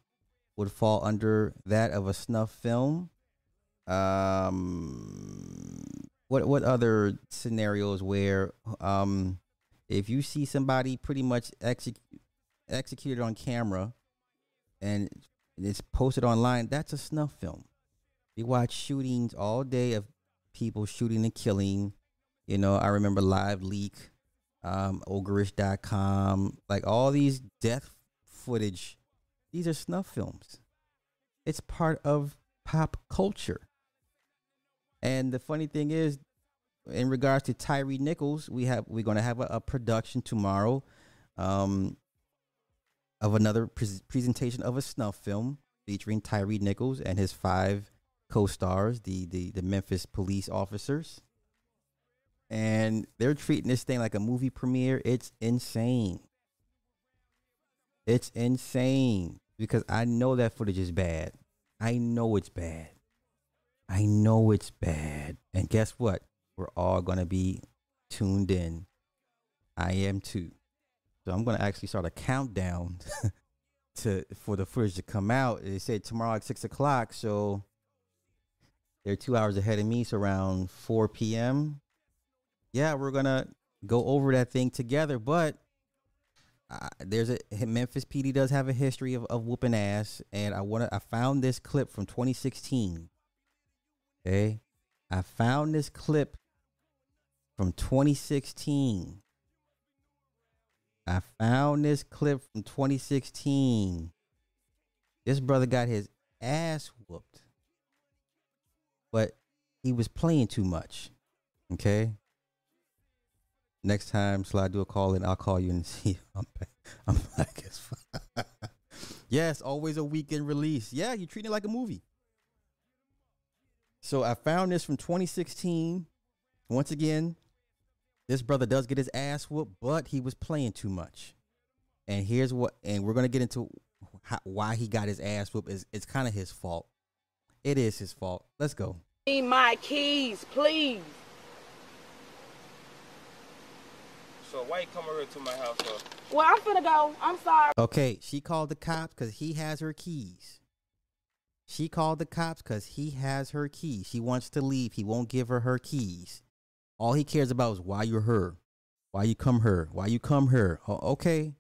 would fall under that of a snuff film. Um, what what other scenarios where um, if you see somebody pretty much exec- executed on camera and it's posted online, that's a snuff film. We watch shootings all day of people shooting and killing. You know, I remember Live Leak, um, Ogrish.com, like all these death footage. These are snuff films. It's part of pop culture. And the funny thing is, in regards to Tyree Nichols, we have we're going to have a, a, production tomorrow, um, of another pre- presentation of a snuff film featuring Tyree Nichols and his five co-stars, the the the Memphis police officers, and they're treating this thing like a movie premiere. It's insane. It's insane because I know that footage is bad. I know it's bad. I know it's bad. And guess what? We're all gonna be tuned in. I am too. So I'm gonna actually start a countdown to for the footage to come out. They said tomorrow at six o'clock, so they're two hours ahead of me. So around four p.m. Yeah, we're gonna go over that thing together. But uh, there's a Memphis PD does have a history of, of whooping ass, and I want to. I found this clip from 2016. Okay, I found this clip from 2016. I found this clip from 2016. This brother got his ass whooped, but he was playing too much. Okay. Next time, I do a call and I'll call you and see I'm back. I'm back as Yes, always a weekend release. Yeah, you treat it like a movie. So I found this from 2016. Once again, this brother does get his ass whooped, but he was playing too much. And here's what, and we're gonna get into how, why he got his ass whooped. Is it's kind of his fault. It is his fault. Let's go. Need my keys, please. So why you come over to my house for? Well, I'm finna go. I'm sorry. Okay, she called the cops because he has her keys. She called the cops because he has her keys. She wants to leave. He won't give her her keys. All he cares about is why you're her, why you come her, why you come her. Oh, okay,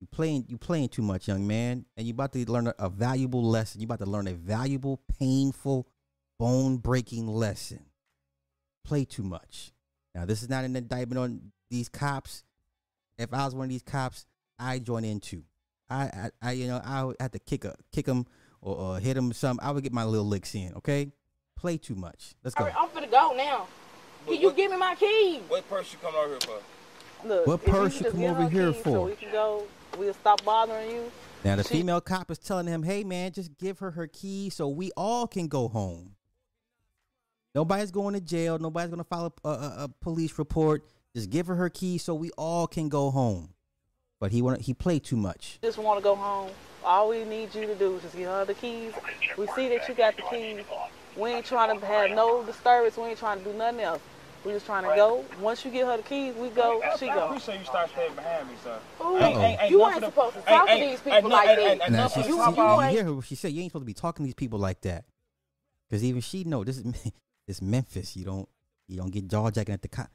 you playing you playing too much, young man, and you about to learn a, a valuable lesson. You about to learn a valuable, painful bone breaking lesson. Play too much. Now, this is not an indictment on these cops. If I was one of these cops, I join in too. I, I, I you know, I have to kick a kick them or, or hit them some. I would get my little licks in. Okay, play too much. Let's go. All right, I'm finna go now. Can you give me my keys? What purse you come over here for? Look, What if you purse you come over here for? So we can go. We'll stop bothering you. Now the She- female cop is telling him, "Hey man, just give her her key so we all can go home. Nobody's going to jail. Nobody's going to file a, a, a police report. Just give her her key so we all can go home." But he wanted, he played too much. Just want to go home. All we need you to do is just get her the keys. We see that you got the keys. We ain't trying to have no disturbance. We ain't trying to do nothing else. We just trying to go. Once you get her the keys, we go. She I go. appreciate you start standing behind me, son. Ooh, Uh-oh. you ain't to- supposed to talk to these people like that. and she, you, pop you hear her? She said, "You ain't supposed to be talking to these people like that," because even she know this is this Memphis. You don't you don't get jaw jacking at the cop.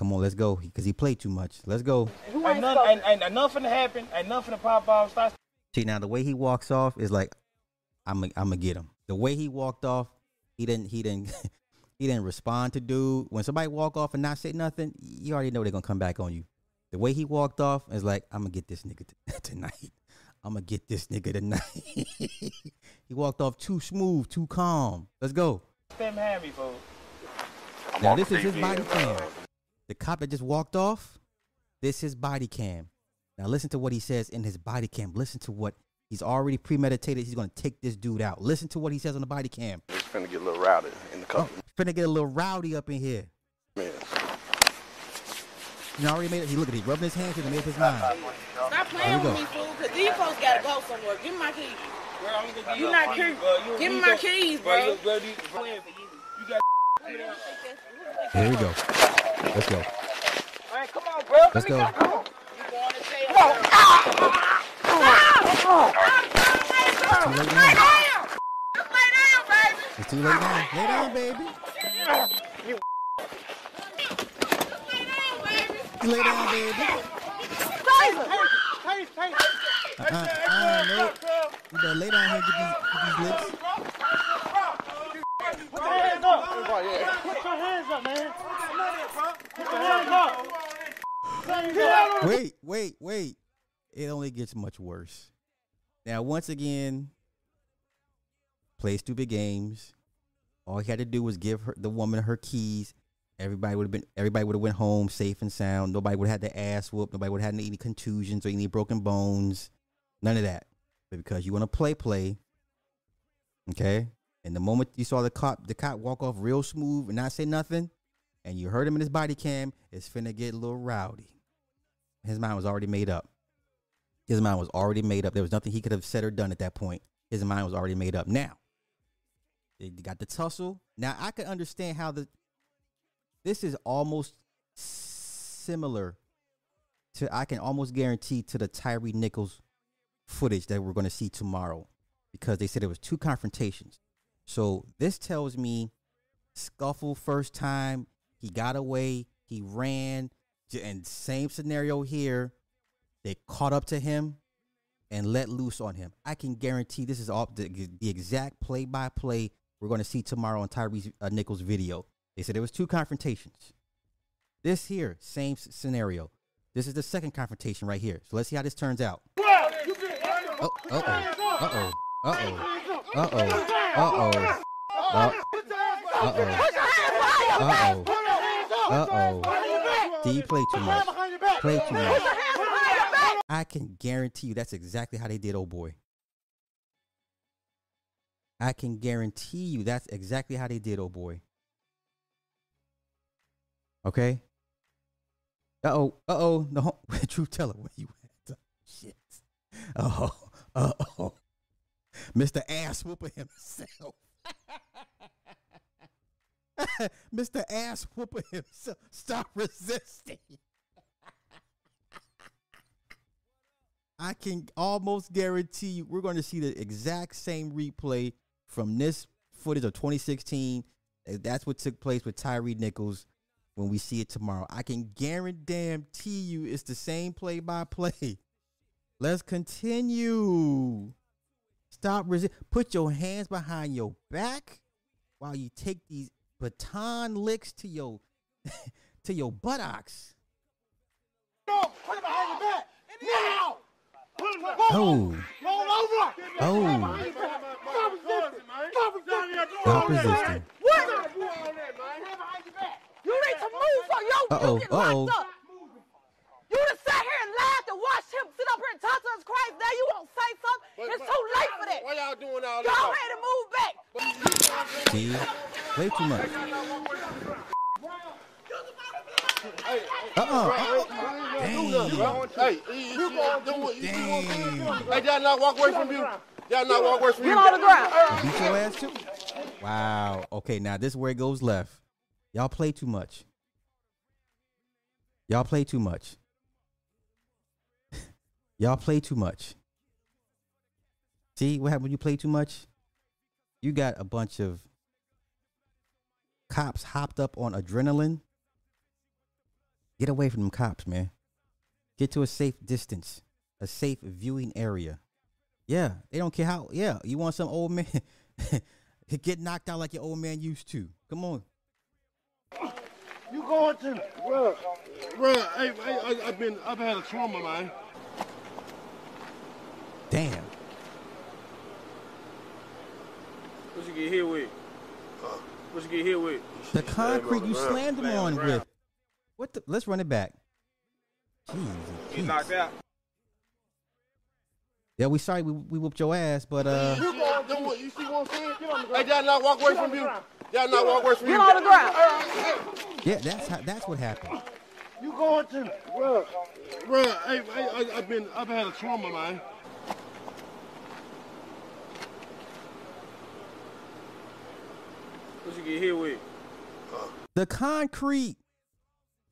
Come on, let's go. Because he played too much. Let's go. You Ain't ain't nothing, supposed ain't, ain't nothing to happen. Ain't nothing to pop off. Start See now the way he walks off is like I'm I'm gonna get him. The way he walked off, he didn't he didn't he didn't respond to dude. When somebody walk off and not say nothing, you already know they're gonna come back on you. The way he walked off is like I'm gonna get this nigga t- tonight. I'm gonna get this nigga tonight. he walked off too smooth, too calm. Let's go. stand behind me, folks. Now this is his body cam. The cop that just walked off, this is body cam. Now listen to what he says in his body cam. Listen to what he's already premeditated. He's gonna take this dude out. Listen to what he says on the body cam. It's finna get a little rowdy in the Oh, couple finna get a little rowdy up in here. minutes. He already made it. He look at he rubbing his hands and he made up his mind. Stop playing with go. me, fool, because these folks got to go somewhere. Give me my keys. Girl, I'm gonna give You up not on cute. You- Give me my keys, bro. bro. You, bro, you, you got. Here we go. Let's go. All right, come on, bro. Let's go. You going to jail. It's too late now. It's too late now. Lay down, baby. You lay down, baby. Uh, uh, uh, nope. You better lay down here and get these, get these licks. Put Put your hands up, man. Wait, wait, wait. It only gets much worse. Now, once again, play stupid games. All he had to do was give her the woman her keys. Everybody would have been. Everybody would have went home safe and sound. Nobody would have had their ass whooped. Nobody would have had any contusions or any broken bones. None of that. But because you want to play, play. Okay. And the moment you saw the cop, the cop walk off real smooth and not say nothing, and you heard him in his body cam, it's finna get a little rowdy. His mind was already made up. His mind was already made up. There was nothing he could have said or done at that point. His mind was already made up. Now, they got the tussle. Now I can understand how the this is almost similar to I can almost guarantee to the Tyree Nichols footage that we're going to see tomorrow because they said there was two confrontations. So this tells me scuffle first time, he got away, he ran, and same scenario here. They caught up to him and let loose on him. I can guarantee this is all the, the exact play by play we're going to see tomorrow on Tyree uh, Nichols' video. They said there was two confrontations. This here, same s- scenario. This is the second confrontation right here. So let's see how this turns out. Oh, uh oh, uh oh, uh oh, uh oh, uh oh, uh oh, uh oh, uh oh. You play too much? Play too much. I can guarantee you that's exactly how they did, oh boy. I can guarantee you that's exactly how they did, oh boy. Okay. Uh oh. Uh oh. The truth teller, where you at? Shit. Oh. Uh oh. Mr. Ass Whooper himself. Mr. Ass Whooper himself. Stop resisting. I can almost guarantee you we're going to see the exact same replay from this footage of 2016. Uh, That's what took place with Tyree Nichols when we see it tomorrow. I can guarantee you it's the same play by play. Let's continue. Stop resist. Put your hands behind your back while you take these baton licks to your to your buttocks. No, put it behind your back. Now. Put it. Oh, Roll over. oh, Stop resisting. stop resisting. What? You need to move so your Uh-oh, you get uh-oh. locked up. You just sat here and laughed and watched him sit up here and talk to us Christ. Now you won't say something. it's too late for that. Why y'all doing all Go that? ahead and move back. See, way too much. Uh uh Hey, you, you, you, you, you, hey, y'all not walk away from you. Y'all not walk away from you. Get on the ground. Beat your ass too. Wow. Okay, now this is where it goes left. Y'all play too much. Y'all play too much. Y'all play too much. See what happened when you play too much? You got a bunch of cops hopped up on adrenaline. Get away from them cops, man. Get to a safe distance, a safe viewing area. Yeah, they don't care how. Yeah, you want some old man get knocked out like your old man used to. Come on. You going to, bro, bro? Hey, I, I've been, I've had a trauma, man. Damn. What you get hit with? What you get hit with? The concrete you slammed him on on with. What the? Let's run it back. Jesus. Get Keith. knocked out. Yeah, we sorry we, we whooped your ass, but uh, You going to what? You see what I'm saying? Hey, y'all not walk away from you. Y'all not walk away from you. Get on the ground. yeah, that's how that's what happened. You going to, bro, bro? Hey, hey, I, I've been, I've had a trauma, man. You get hit with? The concrete,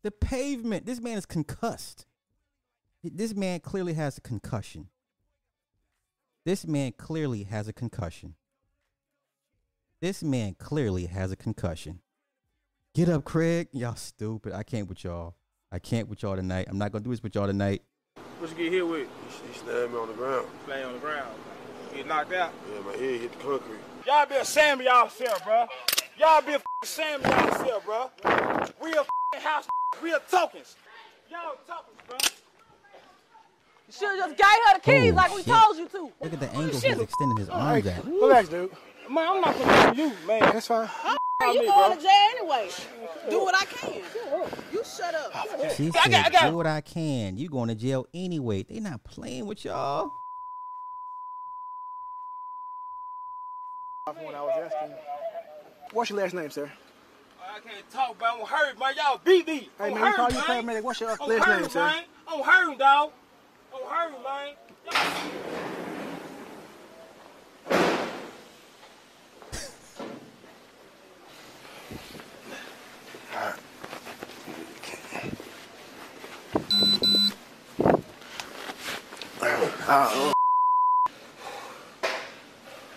the pavement. This man is concussed. This man clearly has a concussion. This man clearly has a concussion. This man clearly has a concussion. Get up, Craig. Y'all stupid. I can't with y'all. I can't with y'all tonight. I'm not gonna do this with y'all tonight. What you get hit with? He slammed me on the ground. Laying on the ground. Get knocked out. Yeah, my head hit the concrete. Y'all be ashamed of yourself, bro. Y'all be ashamed of yourself, bro. Real house, real tokens. Y'all tokens, bro. You should have just gave her the keys Oh, like we shit. told you to. Look at the angle he's extending his arms at. Relax, dude. Man, I'm not gonna do you, man. That's fine. you me, going bro. to jail anyway. Do what I can. You shut up. Oh, she I said, got- I got- "Do what I can." You going to jail anyway? They not playing with y'all. When I was asking, what's your last name, sir? I can't talk, but I'm hurt, man. Y'all beat me. Hey, man, you call you paramedic. What's your last name, sir? Man. I'm hurting, dog. I'm hurting, man.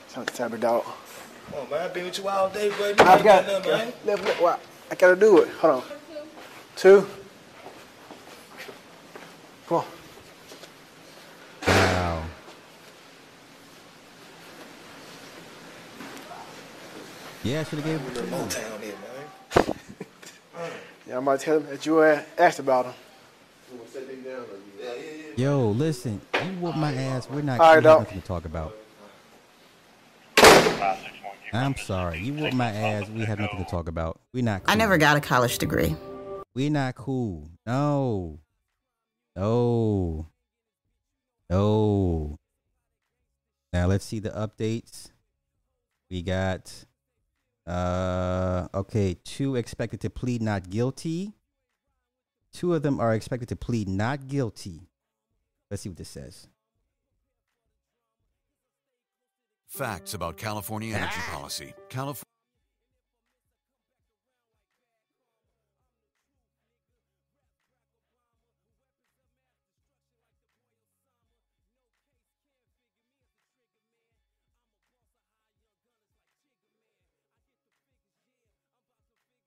Some type of dog. Oh, man, I've been with you all day, buddy. I've got left, left, what? I gotta do it. Hold on. Two. Come on. Wow. Yeah, I should have gave it to him. Motown here, man. Yeah, I'm about to tell him that you asked about him. Yo, listen, you whoop my ass. We're not All right, we have dog. nothing to talk about. I'm sorry. You whoop my ass. We have nothing to talk about. We're not. Cool. I never got a college degree. We're not cool. No. No. No. Now let's see the updates. We got uh okay, two expected to plead not guilty. Two of them are expected to plead not guilty. Let's see what this says. Facts about California energy ah. policy. California.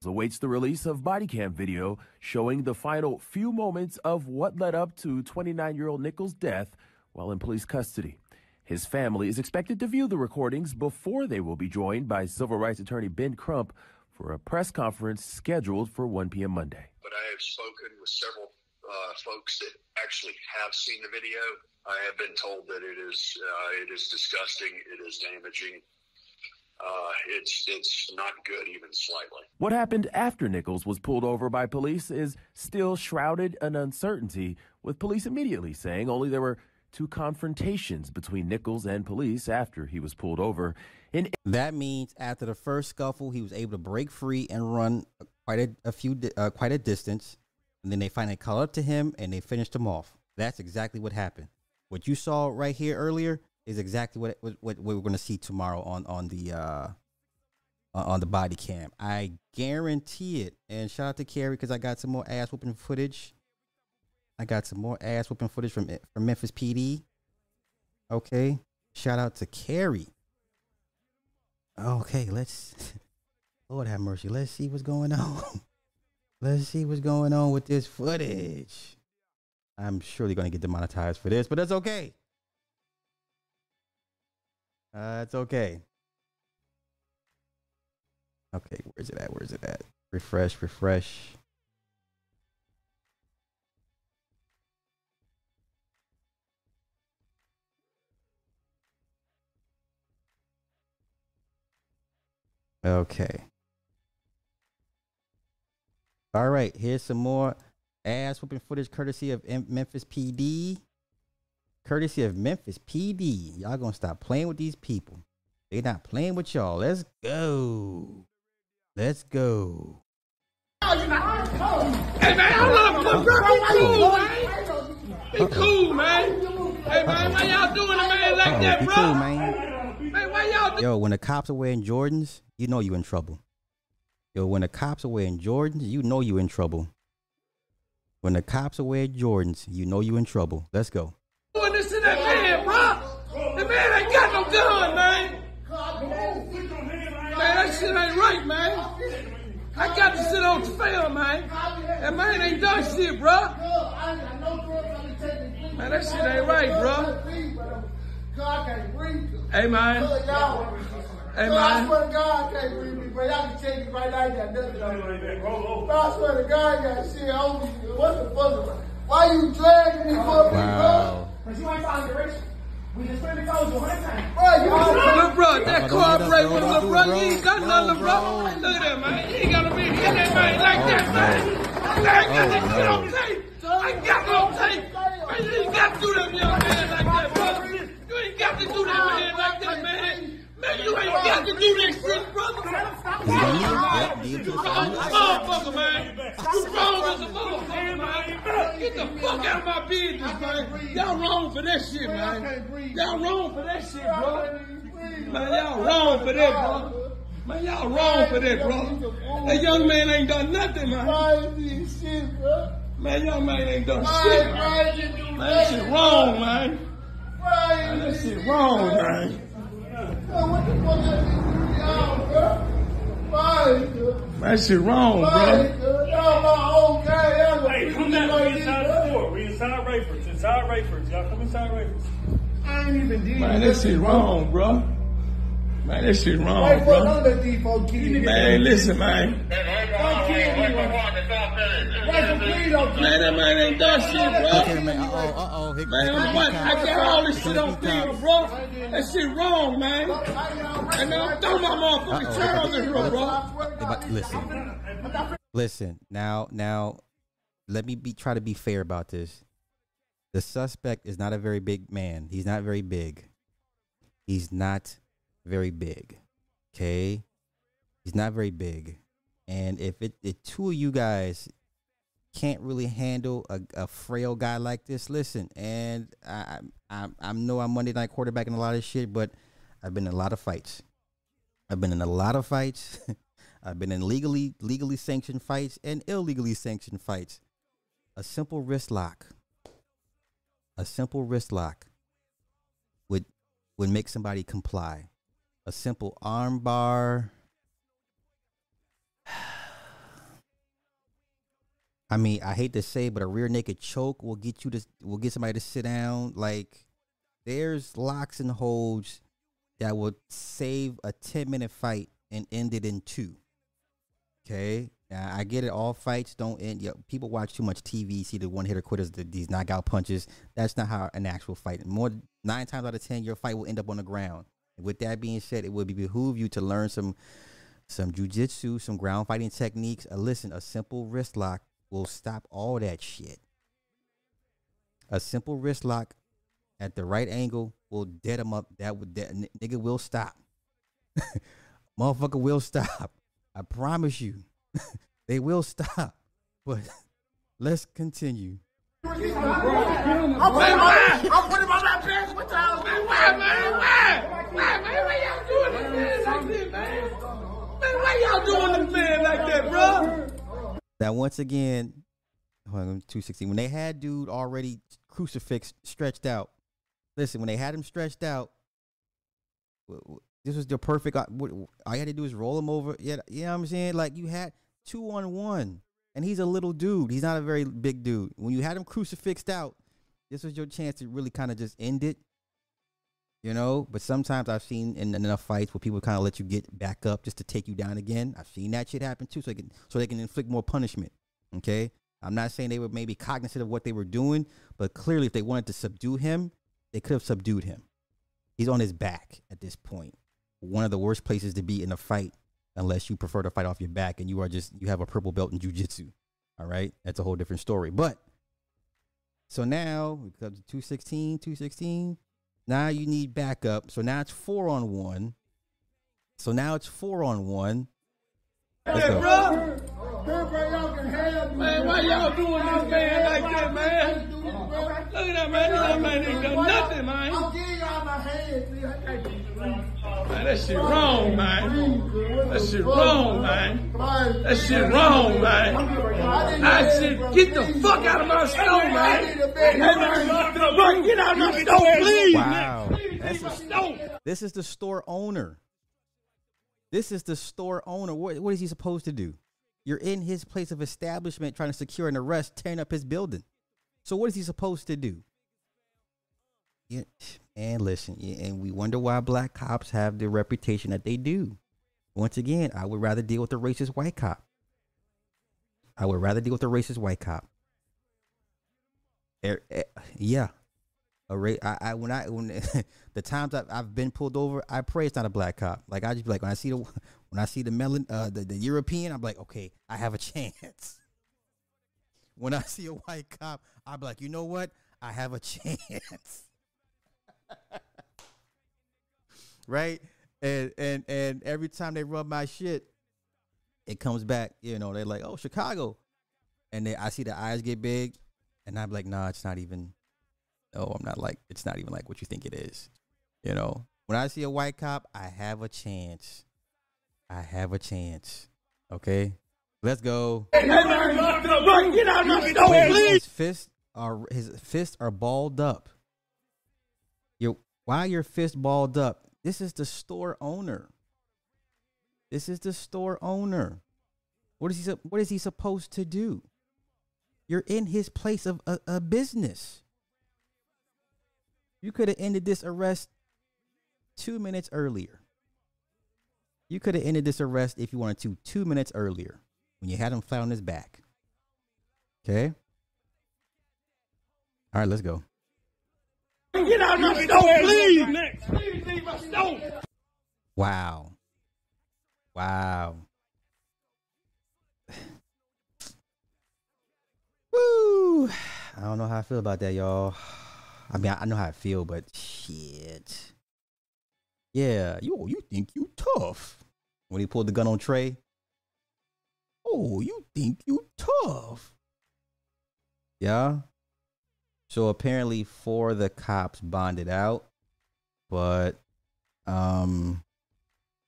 awaits the release of body cam video showing the final few moments of what led up to 29 year old Nichols' death while in police custody. His family is expected to view the recordings before they will be joined by civil rights attorney Ben Crump for a press conference scheduled for 1 p.m. Monday. But I have spoken with several uh, folks that actually have seen the video. I have been told that it is uh, it is disgusting, it is damaging. Uh, it's it's not good even slightly. What happened after Nichols was pulled over by police is still shrouded in uncertainty, with police immediately saying only there were two confrontations between Nichols and police after he was pulled over. In That means after the first scuffle, he was able to break free and run quite a, a few, uh, quite a distance, and then they finally caught up to him and they finished him off. That's exactly what happened. What you saw right here earlier is exactly what what, what we're going to see tomorrow on on the uh on the body cam. I guarantee it. And shout out to Carrie because I got some more ass whooping footage. I got some more ass whooping footage from from Memphis PD. Okay, shout out to Carrie. Okay, let's. Lord have mercy. Let's see what's going on. let's see what's going on with this footage. I'm surely going to get demonetized for this, but that's okay. Uh, it's okay. Okay, where's it at? Where's it at? Refresh, refresh. Okay. All right, here's some more ass whooping footage courtesy of M- Memphis PD. Courtesy of Memphis PD. Y'all gonna stop playing with these people. They not playing with y'all. Let's go. Let's go. Hey man, hold up, bro, be cool, man. Be cool, man. Hey man, why y'all doing it, man, like Uh-oh, that, be bro? cool, man. Y'all Yo, when the cops are wearing Jordans, you know you in trouble. Yo, when the cops are wearing Jordans, you know you in trouble. When the cops are wearing Jordans, you know you in trouble. Let's go. doing this to that man, bro? The man ain't got no gun, man. Man, that shit ain't right, man. I got to sit on the film, man. That man ain't done shit, bro. Man, that shit ain't right, bro. Hey, man. Hey, I swear to God, I can't breathe me, bro. Y'all can take me right like that. Nothing. Bro, I swear to God, that shit on me. What the fuck? Why you dragging me for me, bro? Because you ain't following directions. We just finna go to one time. Bro, you Look, bro, that Don't do cooperate with bro. little Don't bro. do it, You ain't bro. got nothing, bro. Look at oh, that, man. You ain't gotta be in that man like that, oh, man. I ain't got that shit on tape. I got it on tape. Man, you ain't got to do that young man ain't got to do that man like that, man. Man, you ain't got to do that shit, brother. You Motherfucker, man. You wrong as a motherfucker, man. Get the fuck out of my business, man. Y'all wrong for that shit, man. Y'all wrong for that shit, bro. Man, y'all wrong for that, bro. Man, y'all wrong for that, bro. That young man ain't done nothing, man. Man, young man ain't done shit, man. Man, that shit wrong, man. Man, that shit wrong, man. That shit wrong, bro. Hey, come back. back. We inside the store. We inside Rayford's. Inside Rayford's. Y'all come inside Rayford's. I ain't even did Man, that shit wrong, bro. Man, that shit wrong, Hey, bro, bro. don't let these folks keep you. Man, listen, man. Don't kill me, man. Please don't Man, that man ain't done shit, Okay, bro. man. Uh oh, uh oh. Man, what? I got all this shit on film, bro. That shit wrong, man. And now I'm throwing my motherfucking Charles in here, bro. Listen, listen. Now, now, let me be try to be fair about this. The suspect is not a very big man. He's not very big. He's not very big. Okay, he's not very big. And if it, if two of you guys can't really handle a, a frail guy like this, listen. And I, I, I know I'm Monday night quarterback quarterbacking a lot of shit, but I've been in a lot of fights. I've been in a lot of fights. I've been in legally legally sanctioned fights and illegally sanctioned fights. A simple wrist lock. A simple wrist lock would would make somebody comply. A simple arm bar. I mean, I hate to say, but a rear naked choke will get you to will get somebody to sit down. Like there's locks and holds that would save a 10 minute fight and end it in two. Okay. Now, I get it. All fights don't end. Yo, people watch too much TV, see the one hitter quitters, the, these knockout punches. That's not how an actual fight. More nine times out of ten, your fight will end up on the ground. With that being said, it would be behoove you to learn some some jujitsu, some ground fighting techniques. Uh, listen, a simple wrist lock will stop all that shit. A simple wrist lock at the right angle will dead him up. That would that n- nigga will stop. Motherfucker will stop. I promise you. they will stop. But let's continue. I'm putting my, I'm putting my rap pants with y'all. Man, why, man? Why? Why y'all doing this, man, like that, bro? Now, once again, hold on, 216. When they had dude already crucifix stretched out, listen, when they had him stretched out, this was the perfect. uh, All you had to do is roll him over. Yeah, you know what I'm saying? Like you had two on one, and he's a little dude. He's not a very big dude. When you had him crucifixed out, this was your chance to really kind of just end it. You know, but sometimes I've seen in enough fights where people kind of let you get back up just to take you down again. I've seen that shit happen too, so they can so they can inflict more punishment. Okay, I'm not saying they were maybe cognizant of what they were doing, but clearly, if they wanted to subdue him, they could have subdued him. He's on his back at this point. One of the worst places to be in a fight, unless you prefer to fight off your back and you are just you have a purple belt in jujitsu. All right, that's a whole different story. But so now we come to 216, 216. Now you need backup. So now it's four on one. So now it's four on one. Let's Hey, go. bro. Man, why y'all doing this, man, like that, man? Look at that, man. That man ain't done nothing, man. I'm giving y'all my hand. Man, that shit wrong, man. That shit wrong, man. That shit wrong, man. I said, get the fuck out of my store, man. Bro, get out of my store, please. Wow. That's a- store. This is the store owner. This is the store owner. What, what is he supposed to do? You're in his place of establishment trying to secure an arrest, tearing up his building. So what is he supposed to do? Yeah, and listen, yeah, and we wonder why black cops have the reputation that they do. Once again, I would rather deal with a racist white cop. I would rather deal with a racist white cop. Er- eh, yeah, a ra- I, I when I when the times I've, I've been pulled over, I pray it's not a black cop. Like I just be like when I see the when I see the melon uh the, the European, I'm like, okay, I have a chance. When I see a white cop, I'm like, you know what? I have a chance. right? And and and every time they rub my shit, it comes back. You know, they're like, "Oh, Chicago," and they, I see the eyes get big, and I'm like, "Nah, it's not even. No, I'm not like. It's not even like what you think it is." You know, when I see a white cop, I have a chance. I have a chance. Okay, let's go. Hey, man, get out of my store, please. his fists are his fists are balled up. Why your fist balled up? This is the store owner. This is the store owner. What is he? What is he supposed to do? You're in his place of a, a business. You could have ended this arrest two minutes earlier. You could have ended this arrest if you wanted to two minutes earlier when you had him flat on his back. Okay. All right, let's go. Get out of my store, please. Please leave my store. Wow. Wow. Woo. I don't know how I feel about that, y'all. I mean, I I know how I feel, but shit. Yeah, you you think you tough when he pulled the gun on Trey. Oh, you think you tough? Yeah. So apparently, four of the cops bonded out, but um,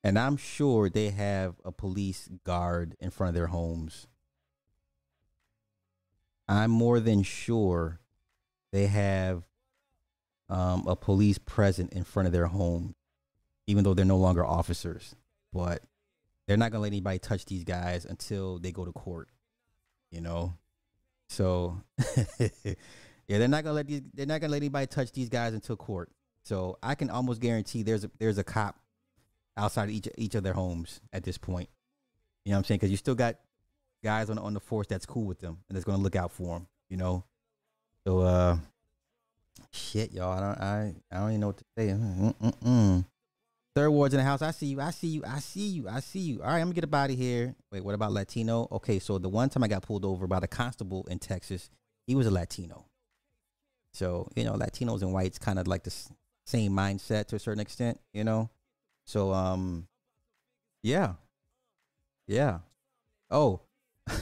and I'm sure they have a police guard in front of their homes. I'm more than sure they have um, a police present in front of their home, even though they're no longer officers. But they're not gonna let anybody touch these guys until they go to court. You know, so yeah, they're not gonna let these. They're not gonna let anybody touch these guys until court. So I can almost guarantee there's a there's a cop outside of each each of their homes at this point. You know what I'm saying? Because you still got guys on on the force that's cool with them and that's gonna look out for them. You know. So uh, shit, y'all. I don't I I don't even know what to say. Mm-mm-mm. Third wards in the house. I see you. I see you. I see you. I see you. All right, I'm gonna get a body here. Wait, what about Latino? Okay, so the one time I got pulled over by the constable in Texas, he was a Latino. So you know, Latinos and whites kind of like the same mindset to a certain extent. You know, so um, yeah, yeah. Oh,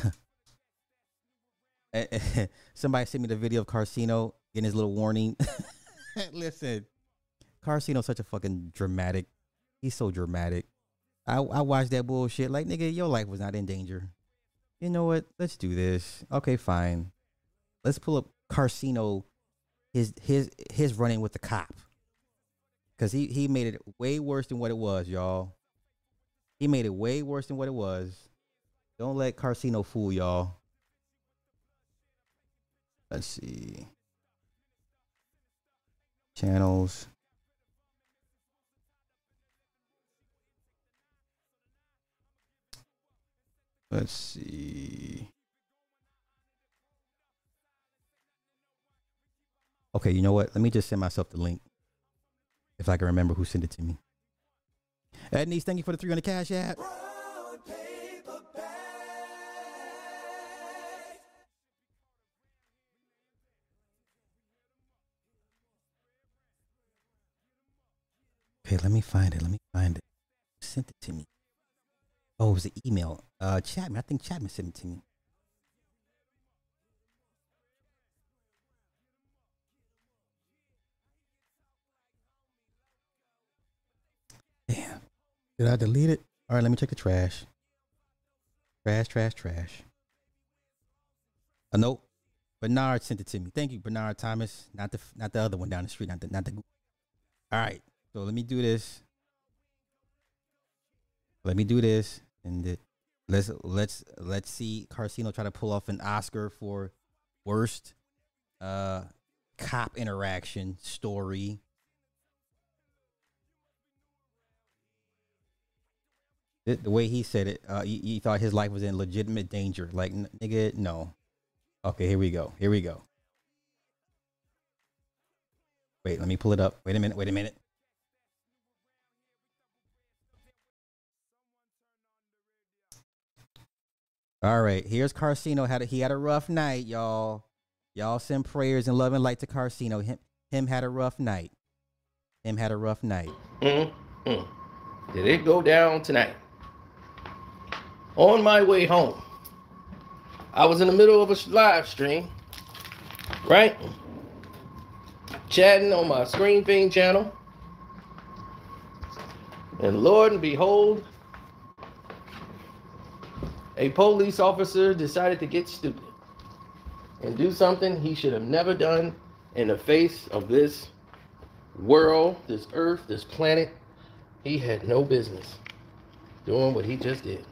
somebody sent me the video of Carcino getting his little warning. Listen, Carcino's such a fucking dramatic. He's so dramatic. I I watched that bullshit. Like nigga, your life was not in danger. You know what? Let's do this. Okay, fine. Let's pull up Carcino. His his his running with the cop. Cause he he made it way worse than what it was, y'all. He made it way worse than what it was. Don't let Carcino fool y'all. Let's see. Channels. Let's see. Okay, you know what? Let me just send myself the link. If I can remember who sent it to me. Ednice, thank you for the 300 cash app. Okay, let me find it. Let me find it. Who sent it to me? Oh, it was an email. Uh, Chapman. I think Chapman sent it to me. Did I delete it? All right, let me check the trash. Trash, trash, trash. A note. Bernard sent it to me. Thank you, Bernard Thomas. Not the not the other one down the street. Not the not the. All right. So let me do this. Let me do this, and it, let's let's let's see Carcino try to pull off an Oscar for worst uh cop interaction story. The, way he said it, uh, he thought his life was in legitimate danger. Like, n- nigga, no. Okay, here we go. Here we go. Wait, let me pull it up. Wait a minute. Wait a minute. All right, here's Carcino. Had a, he had a rough night, y'all. Y'all send prayers and love and light to Carcino. Him him had a rough night. Him had a rough night. Mm-mm. Did it go down tonight? On my way home, I was in the middle of a live stream, right? Chatting on my Screen Thing channel. And Lord and behold, a police officer decided to get stupid and do something he should have never done in the face of this world, this earth, this planet. He had no business doing what he just did.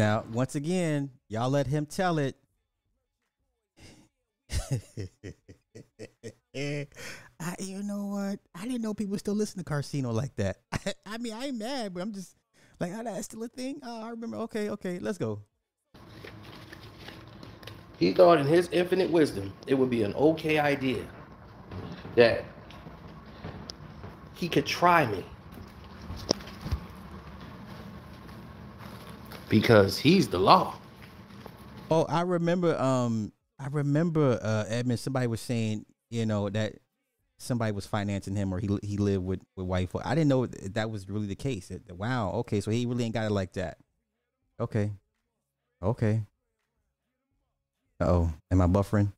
Now, once again, y'all let him tell it. I, you know what? I didn't know people still listen to Carcino like that. I mean, I ain't mad, but I'm just like, oh, that's still a thing. Oh, I remember. Okay, okay, let's go. He thought in his infinite wisdom it would be an okay idea that he could try me. Because he's the law. Oh, I remember. Um, I remember. Uh, Edmund. Somebody was saying, you know, that somebody was financing him, or he he lived with with wife. I didn't know that, was really the case. It- wow. Okay, so he really ain't got it like that. Okay. Okay. Uh oh. Am I buffering?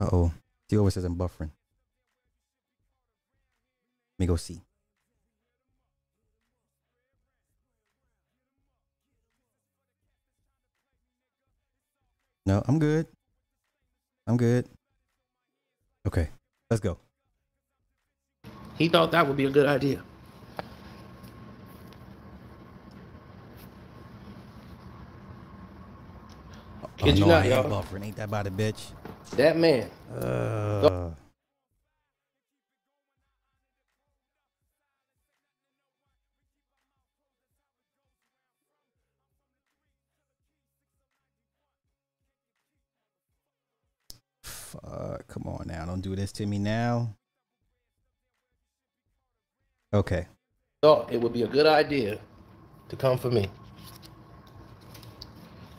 Uh oh. He always says I'm buffering. Let me go see. No, I'm good. I'm good. Okay, let's go. He thought that would be a good idea. Kid you oh, no, not, I y'all. buffering. Ain't that about a bitch? That man. Uh, fuck? Come on now. Don't do this to me now. Okay. Thought it would be a good idea to come for me.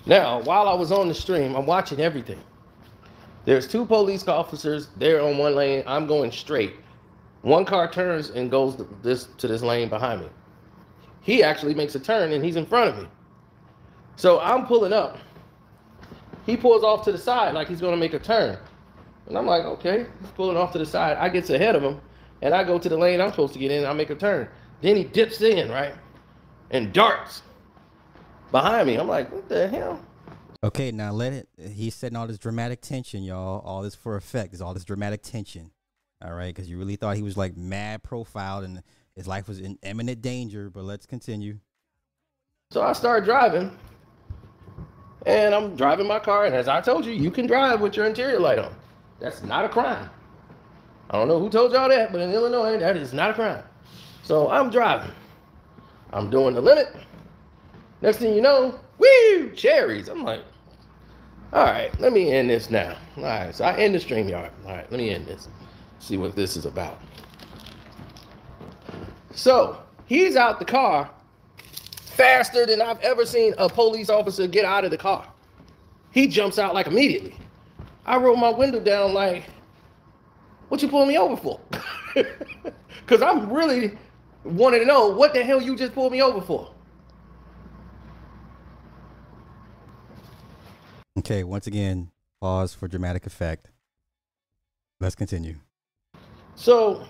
Now, while I was on the stream, I'm watching everything. There's two police officers. They're on one lane. I'm going straight. One car turns and goes to this to this lane behind me. He actually makes a turn and he's in front of me. So I'm pulling up. He pulls off to the side like he's going to make a turn. And I'm like, okay, he's pulling off to the side. I gets ahead of him and I go to the lane I'm supposed to get in. I make a turn. Then he dips in, right? And darts behind me. I'm like, what the hell? Okay, now let it. He's setting all this dramatic tension, y'all. All this for effect. Is all this dramatic tension. All right, because you really thought he was like mad profiled and his life was in imminent danger. But let's continue. So I start driving, and I'm driving my car. And as I told you, you can drive with your interior light on. That's not a crime. I don't know who told y'all that, but in Illinois, that is not a crime. So I'm driving. I'm doing the limit. Next thing you know, woo, cherries. I'm like, all right, let me end this now. All right, so I end the StreamYard. All right, let me end this. See what this is about. So he's out the car faster than I've ever seen a police officer get out of the car. He jumps out like immediately. I roll my window down like, what you pulling me over for? Because I'm really wanting to know what the hell you just pulled me over for. Okay, once again, pause for dramatic effect. Let's continue. So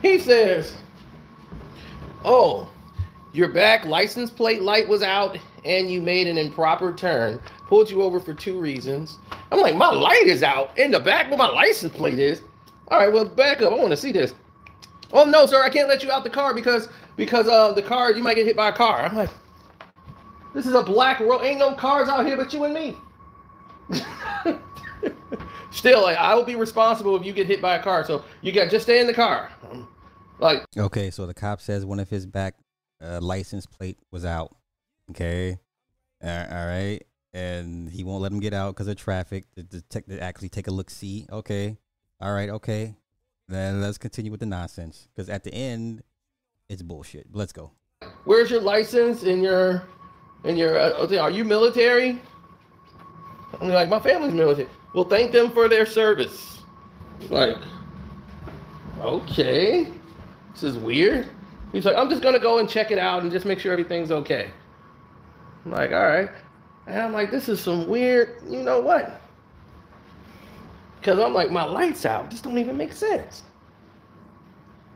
he says, Oh, your back license plate light was out and you made an improper turn. Pulled you over for two reasons. I'm like, My light is out in the back where my license plate is. All right, well, back up. I want to see this. Oh no, sir, I can't let you out the car because because uh the car you might get hit by a car. I'm like, this is a black road. Ain't no cars out here but you and me. Still, like, I will be responsible if you get hit by a car. So you got just stay in the car. Like, Okay, so the cop says one of his back uh, license plate was out. Okay, all right, and he won't let him get out because of traffic. Take, to actually take a look, see. Okay, all right, okay. Then let's continue with the nonsense because at the end, it's bullshit. Let's go. where's your license and your and your? Uh, are you military? I'm like, my family's military. Well, thank them for their service. Like, okay, this is weird. He's like, I'm just gonna go and check it out and just make sure everything's okay. I'm like, all right. And I'm like, this is some weird, you know what? Because I'm like, my lights out. This don't even make sense.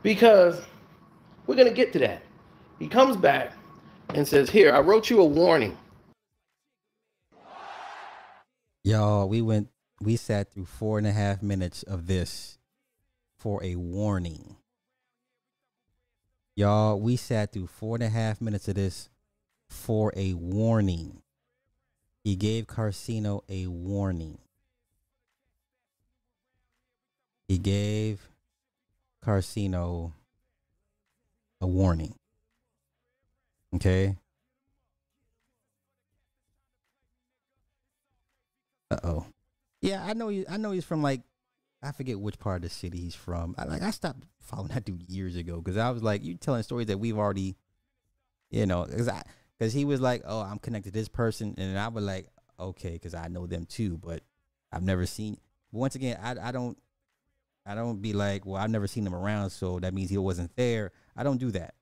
Because we're gonna get to that. He comes back and says, Here, I wrote you a warning. Y'all, we went, we sat through four and a half minutes of this for a warning. Y'all, we sat through four and a half minutes of this for a warning. He gave Carcino a warning. He gave Carcino a warning. Okay. Uh oh. Yeah, I know. He, I know he's from like I forget which part of the city he's from. I, like I stopped following that dude years ago because I was like, you telling stories that we've already, you know, because I because he was like, oh, I'm connected to this person, and I was like, okay, because I know them too, but I've never seen. But once again, I I don't I don't be like, well, I've never seen him around, so that means he wasn't there. I don't do that.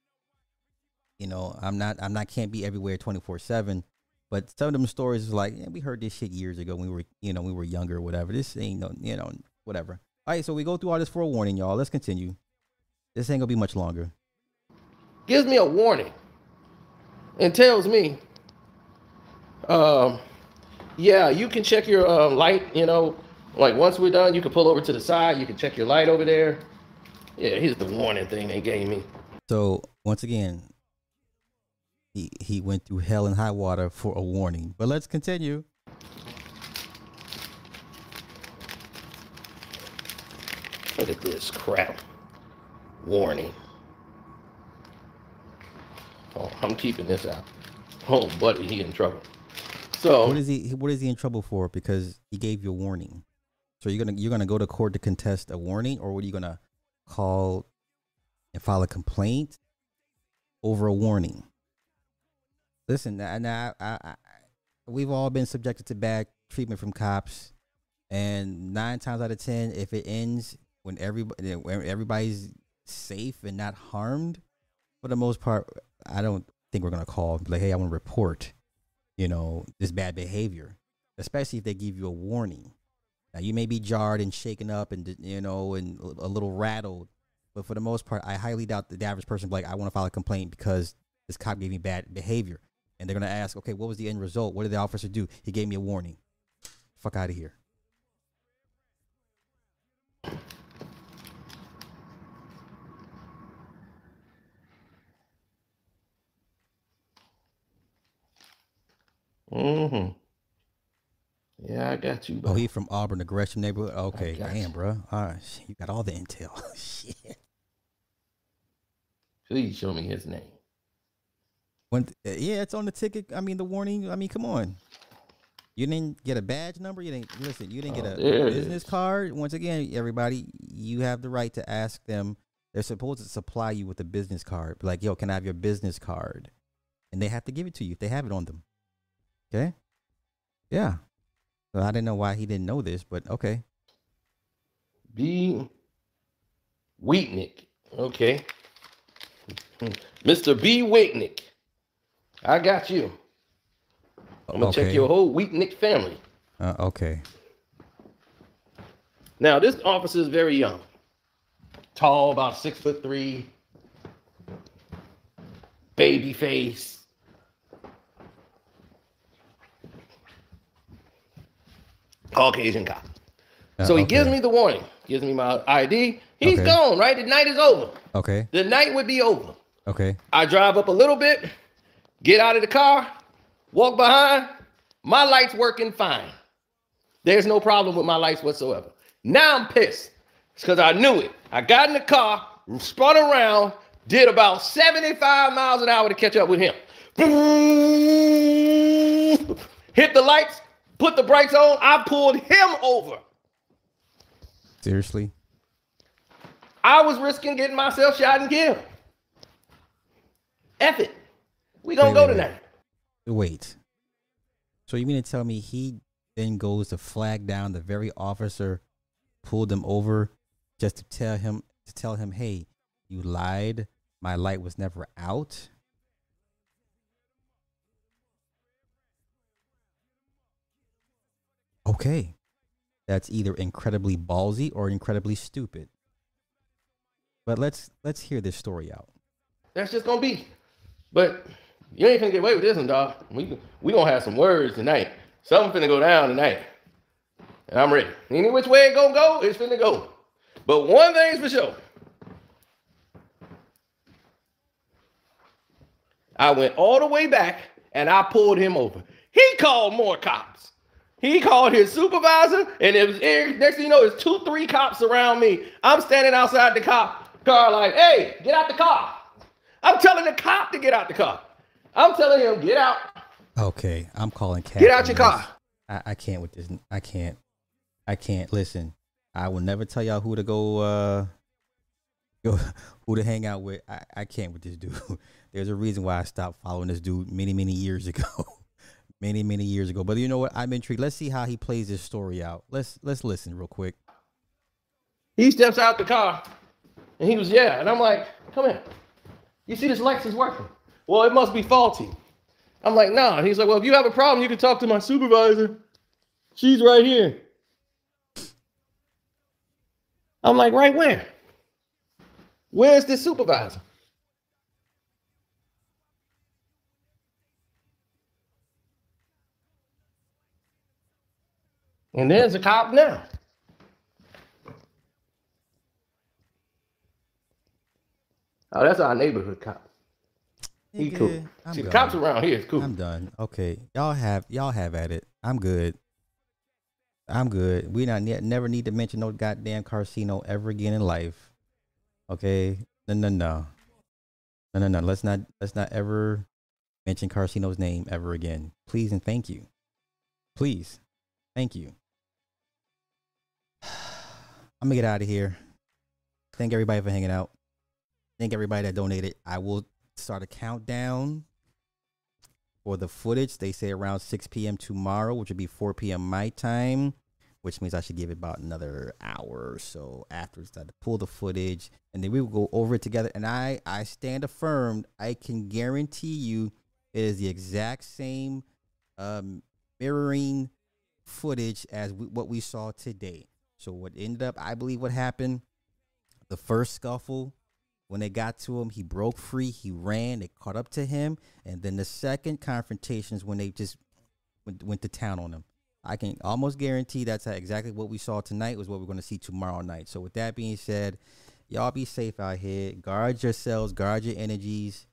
You know, I'm not I'm not can't be everywhere 24 seven. But some of them stories is like, yeah, we heard this shit years ago when we were, you know, we were younger or whatever. This ain't no, you know, whatever. All right, so we go through all this for a warning, y'all. Let's continue. This ain't gonna be much longer. Gives me a warning and tells me, um, yeah, you can check your um, light, you know, like once we're done, you can pull over to the side, you can check your light over there. Yeah, here's the warning thing they gave me. So once again, he he went through hell and high water for a warning. But let's continue. Look at this crap. Warning. Oh, I'm keeping this out. Oh, buddy, he in trouble. So what is he? What is he in trouble for? Because he gave you a warning. So you're gonna you're gonna go to court to contest a warning, or what are you gonna call and file a complaint over a warning? Listen, now I, I, I, we've all been subjected to bad treatment from cops, and nine times out of ten, if it ends when everybody when everybody's safe and not harmed, for the most part, I don't think we're gonna call like, "Hey, I want to report." you know, this bad behavior, especially if they give you a warning. Now you may be jarred and shaken up and you know and a little rattled, but for the most part, I highly doubt that the average person like, I want to file a complaint because this cop gave me bad behavior, and they're gonna ask, okay, what was the end result? What did the officer do? He gave me a warning. Fuck out of here. Mm-hmm. Yeah, I got you. Bro. Oh, he from Auburn, the Gresham neighborhood. Okay, damn, you. bro. All right, you got all the intel. Shit. Please show me his name. When yeah, it's on the ticket. I mean, the warning. I mean, come on. You didn't get a badge number. You didn't listen. You didn't oh, get a business card. Once again, everybody, you have the right to ask them. They're supposed to supply you with a business card. Like, yo, can I have your business card? And they have to give it to you if they have it on them. Okay. Yeah. So I didn't know why he didn't know this, but okay. B. Wheatnick. Okay. Mr. B. Wheatnick. I got you. I'm gonna okay. check your whole Wheatnick family. Uh, okay. Now this officer is very young, tall, about six foot three, baby face, Caucasian cop. Uh, so he okay. gives me the warning, gives me my ID. He's okay. gone, right? The night is over. Okay. The night would be over. Okay. I drive up a little bit, get out of the car, walk behind. My lights working fine. There's no problem with my lights whatsoever. Now I'm pissed. It's because I knew it. I got in the car, spun around, did about 75 miles an hour to catch up with him. Hit the lights, put the brakes on, I pulled him over. Seriously? I was risking getting myself shot and killed. F it. We gonna wait, go wait, tonight. Wait. So you mean to tell me he then goes to flag down the very officer pulled him over just to tell him to tell him, hey, you lied. My light was never out. Okay. That's either incredibly ballsy or incredibly stupid. But let's let's hear this story out. That's just gonna be. But you ain't gonna get away with this one, dog. We we gonna have some words tonight. Something finna go down tonight. And I'm ready. Any which way it gonna go, it's finna go. But one thing's for sure. I went all the way back and I pulled him over. He called more cops. He called his supervisor, and it was next thing you know, there's two, three cops around me. I'm standing outside the cop car, like, hey, get out the car. I'm telling the cop to get out the car. I'm telling him, get out. Okay, I'm calling Cat. Get out your car. I, I can't with this. I can't. I can't. Listen, I will never tell y'all who to go uh go who to hang out with. I, I can't with this dude. There's a reason why I stopped following this dude many, many years ago many many years ago. But you know what? I'm intrigued. Let's see how he plays this story out. Let's let's listen real quick. He steps out the car, and he was yeah, and I'm like, come here. You see this Lexus working? Well, it must be faulty. I'm like, nah. He's like, well, if you have a problem, you can talk to my supervisor. She's right here. I'm like, right where? Where's the supervisor? And there's a cop now. Oh, that's our neighborhood cop. He Nigga, cool. I'm See, the cops around here is cool. I'm done. Okay, y'all have y'all have at it. I'm good. I'm good. We not never need to mention no goddamn Carcino ever again in life. Okay, no, no, no, no, no, no. Let's not let's not ever mention Carcino's name ever again, please and thank you. Please. Thank you. I'm gonna get out of here. Thank everybody for hanging out. Thank everybody that donated. I will start a countdown for the footage. They say around 6 p.m. tomorrow, which would be 4 p.m. my time, which means I should give it about another hour or so after afterwards to pull the footage, and then we will go over it together. And I, I stand affirmed. I can guarantee you, it is the exact same um, mirroring footage as we, what we saw today. So what ended up, I believe, what happened, the first scuffle when they got to him, he broke free. He ran. They caught up to him, and then the second confrontation is when they just went, went to town on him. I can almost guarantee that's exactly what we saw tonight was what we're going to see tomorrow night. So with that being said, y'all be safe out here. Guard yourselves. Guard your energies.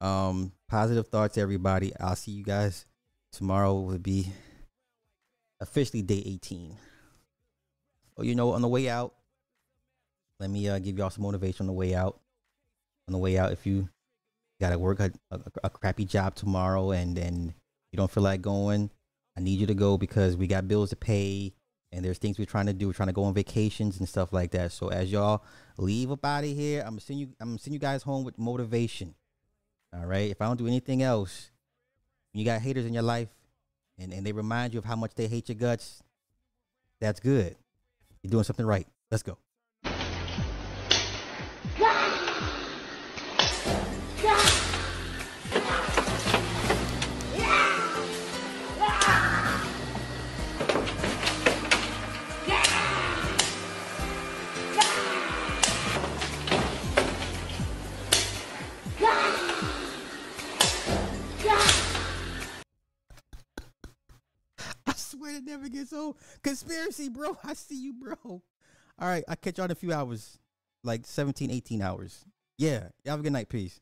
Um, positive thoughts, everybody. I'll see you guys tomorrow. Will be officially day 18. Oh, you know, on the way out, let me uh, give y'all some motivation on the way out. On the way out if you got to work a, a, a, crappy job tomorrow and then you don't feel like going i need you to go because we got bills to pay and there's things we're trying to do. We're trying to go on vacations and stuff like that. So as y'all leave up out of here i'm gonna send you i'm gonna send you guys home with motivation. All right? If i don't do anything else you got haters in your life and, and they remind you of how much they hate your guts that's good you're doing something right. Let's go swear it never gets old. Conspiracy, bro. I see you, bro. All right, I'll catch y'all in a few hours. Like 17, 18 hours. Yeah. Y'all have a good night. Peace.